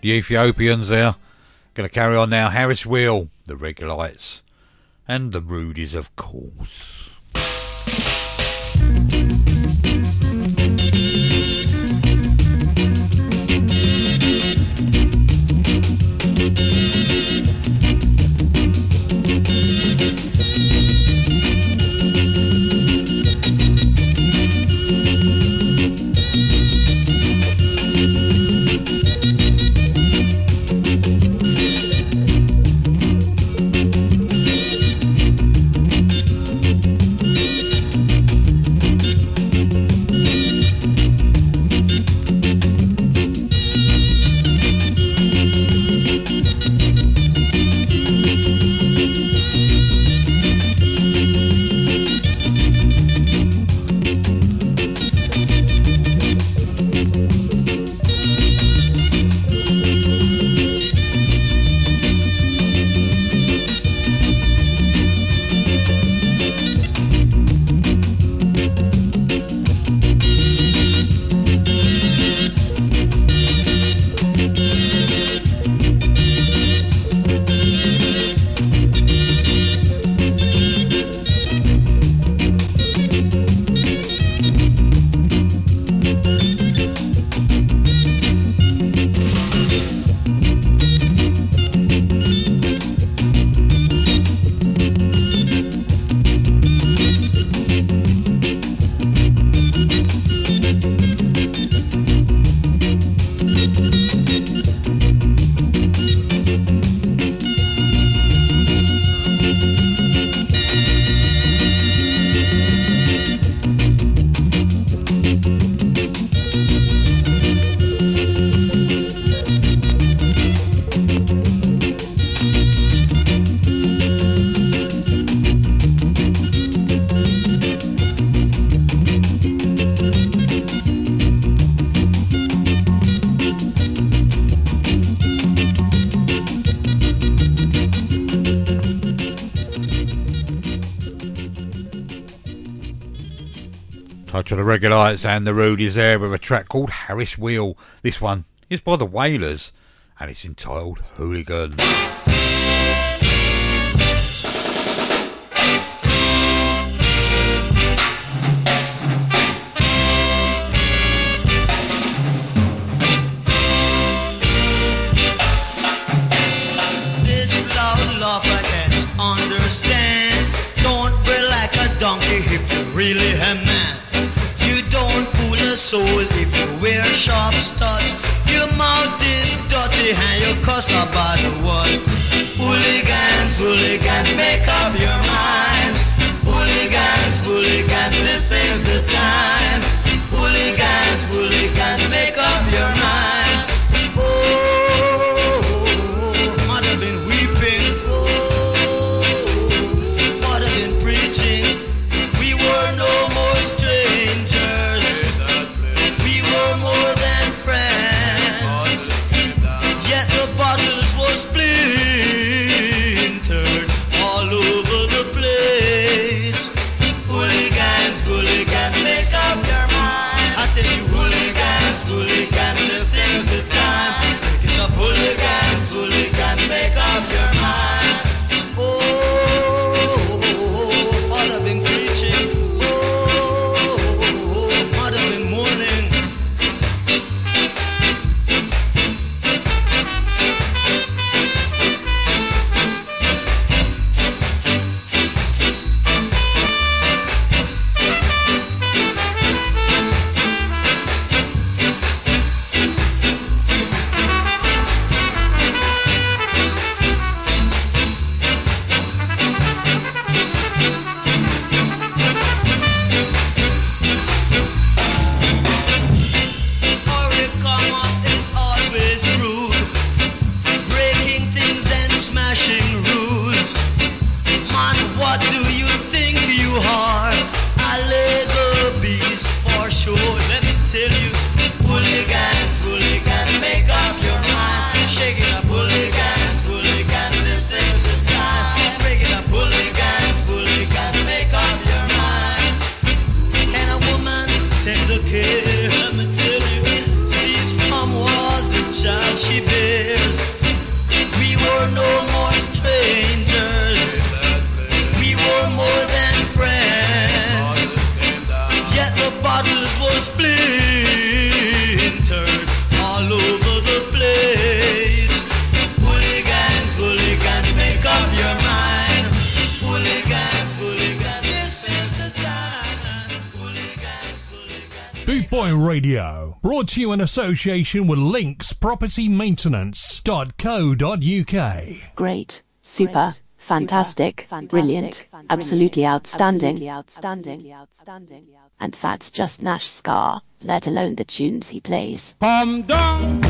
The Ethiopians there. Gonna carry on now. Harris Wheel, the Regulites, and the Rudies, of course. Regularites and the Rudies there with a track called Harris Wheel. This one is by the Wailers and it's entitled Hooligan. Soul if you wear sharp studs. Your mouth is dirty and you cuss about the world. Hooligans, hooligans, make up your minds. Hooligans, hooligans, this is the time. Radio, brought to you in association with Links Property Maintenance.co.uk. Great, super, fantastic, brilliant, absolutely outstanding. outstanding. Outstanding. And that's just Nashka, let alone the tunes he plays. Come down,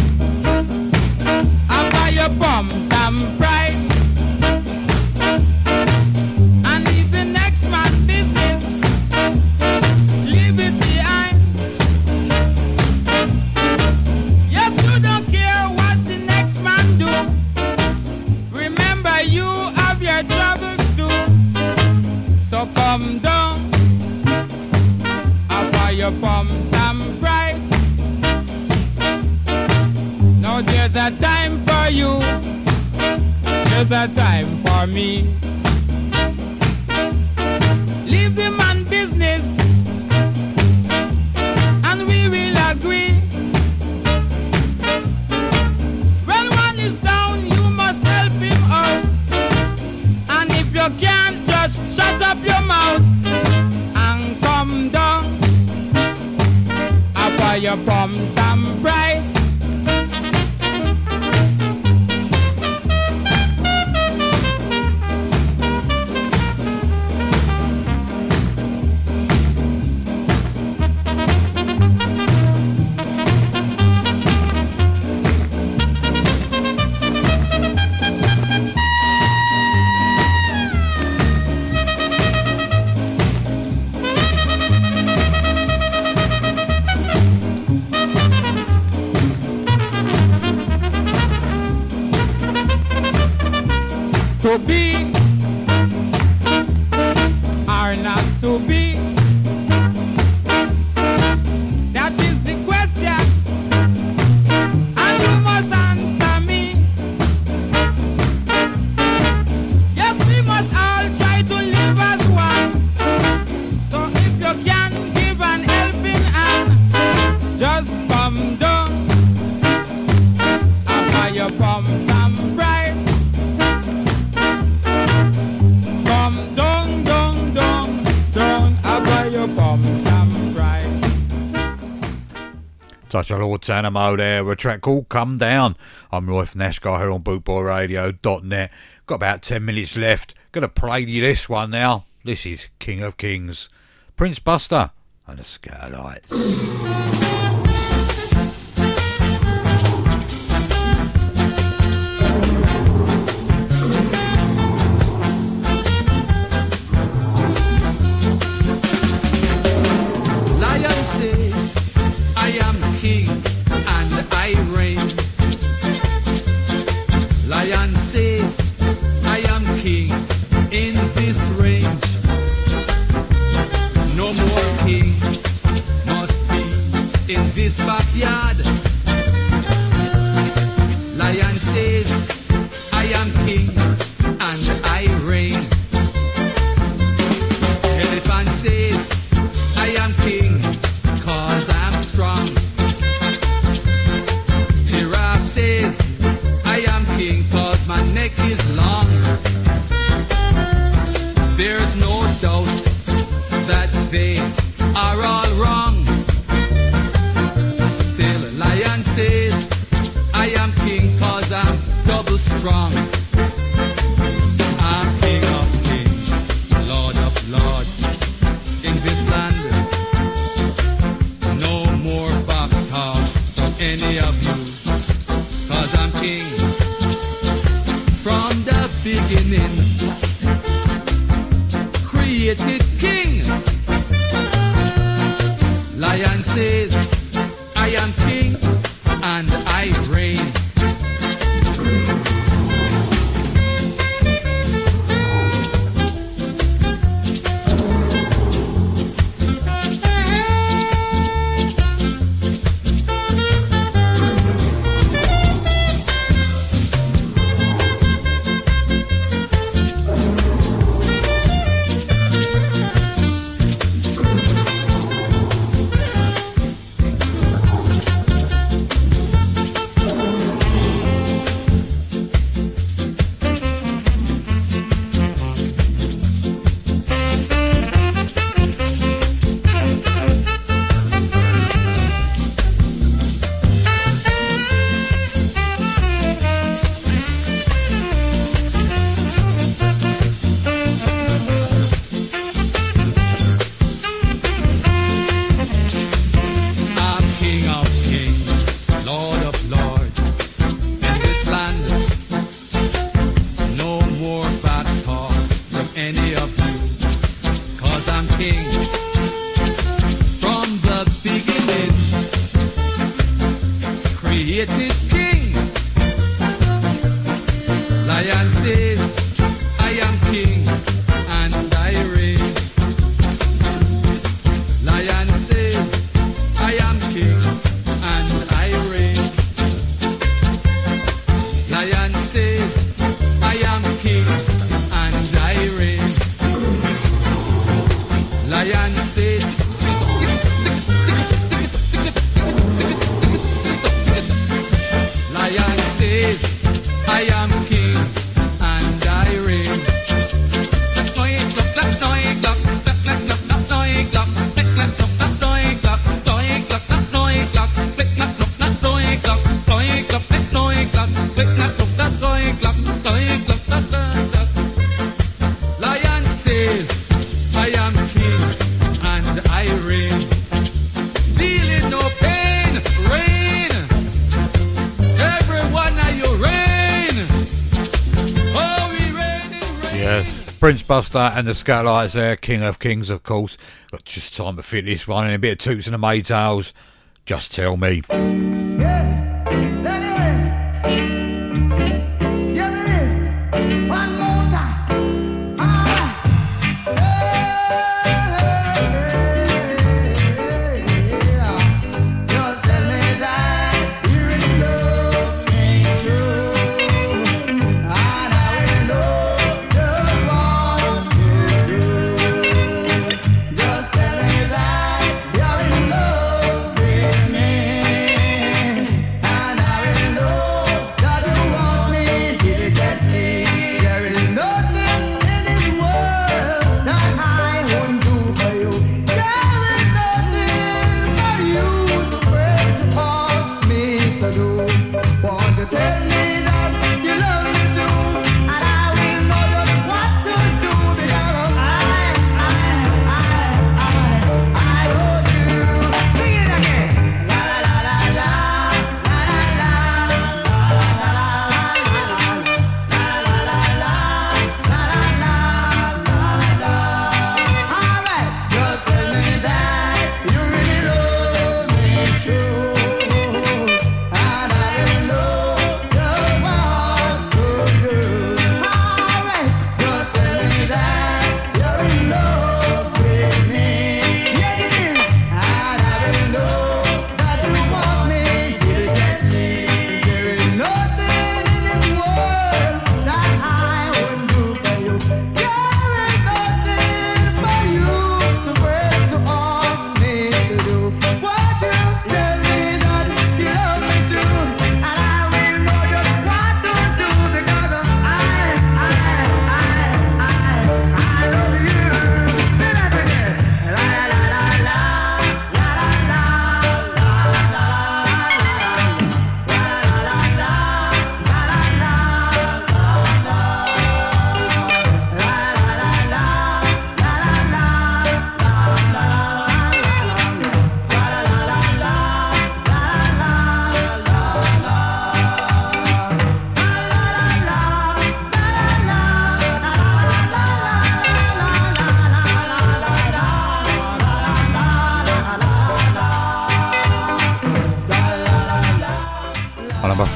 I buy your bum some pride. Your bum some pride. Now there's a time for you, there's a time for me. Leave the man business, and we will agree. When one is down, you must help him out. And if you can't, just shut up your mouth I buy you from some bright. Guantanamo there with a track called Come Down. I'm Roy from Nashka here on bootboyradio.net. Got about 10 minutes left. Gonna play you this one now. This is King of Kings, Prince Buster and the Skylights. strong. Buster and the Skylights there, King of Kings, of course. But just time to fit this one in a bit of Toots and the Maytals. Just tell me.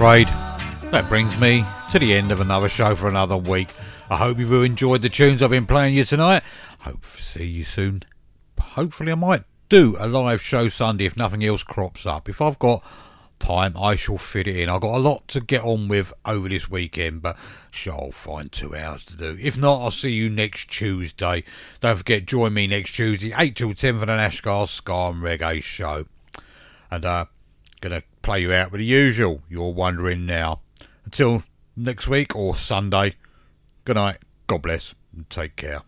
Afraid that brings me to the end of another show for another week. I hope you've enjoyed the tunes I've been playing you tonight. Hope to see you soon. Hopefully, I might do a live show Sunday if nothing else crops up. If I've got time, I shall fit it in. I've got a lot to get on with over this weekend, but shall find two hours to do. If not, I'll see you next Tuesday. Don't forget, join me next Tuesday, 8 till 10 for the Nashka Ska and Reggae show. And, uh, gonna play you out with the usual. You're wondering now. Until next week or Sunday, good night, God bless, and take care.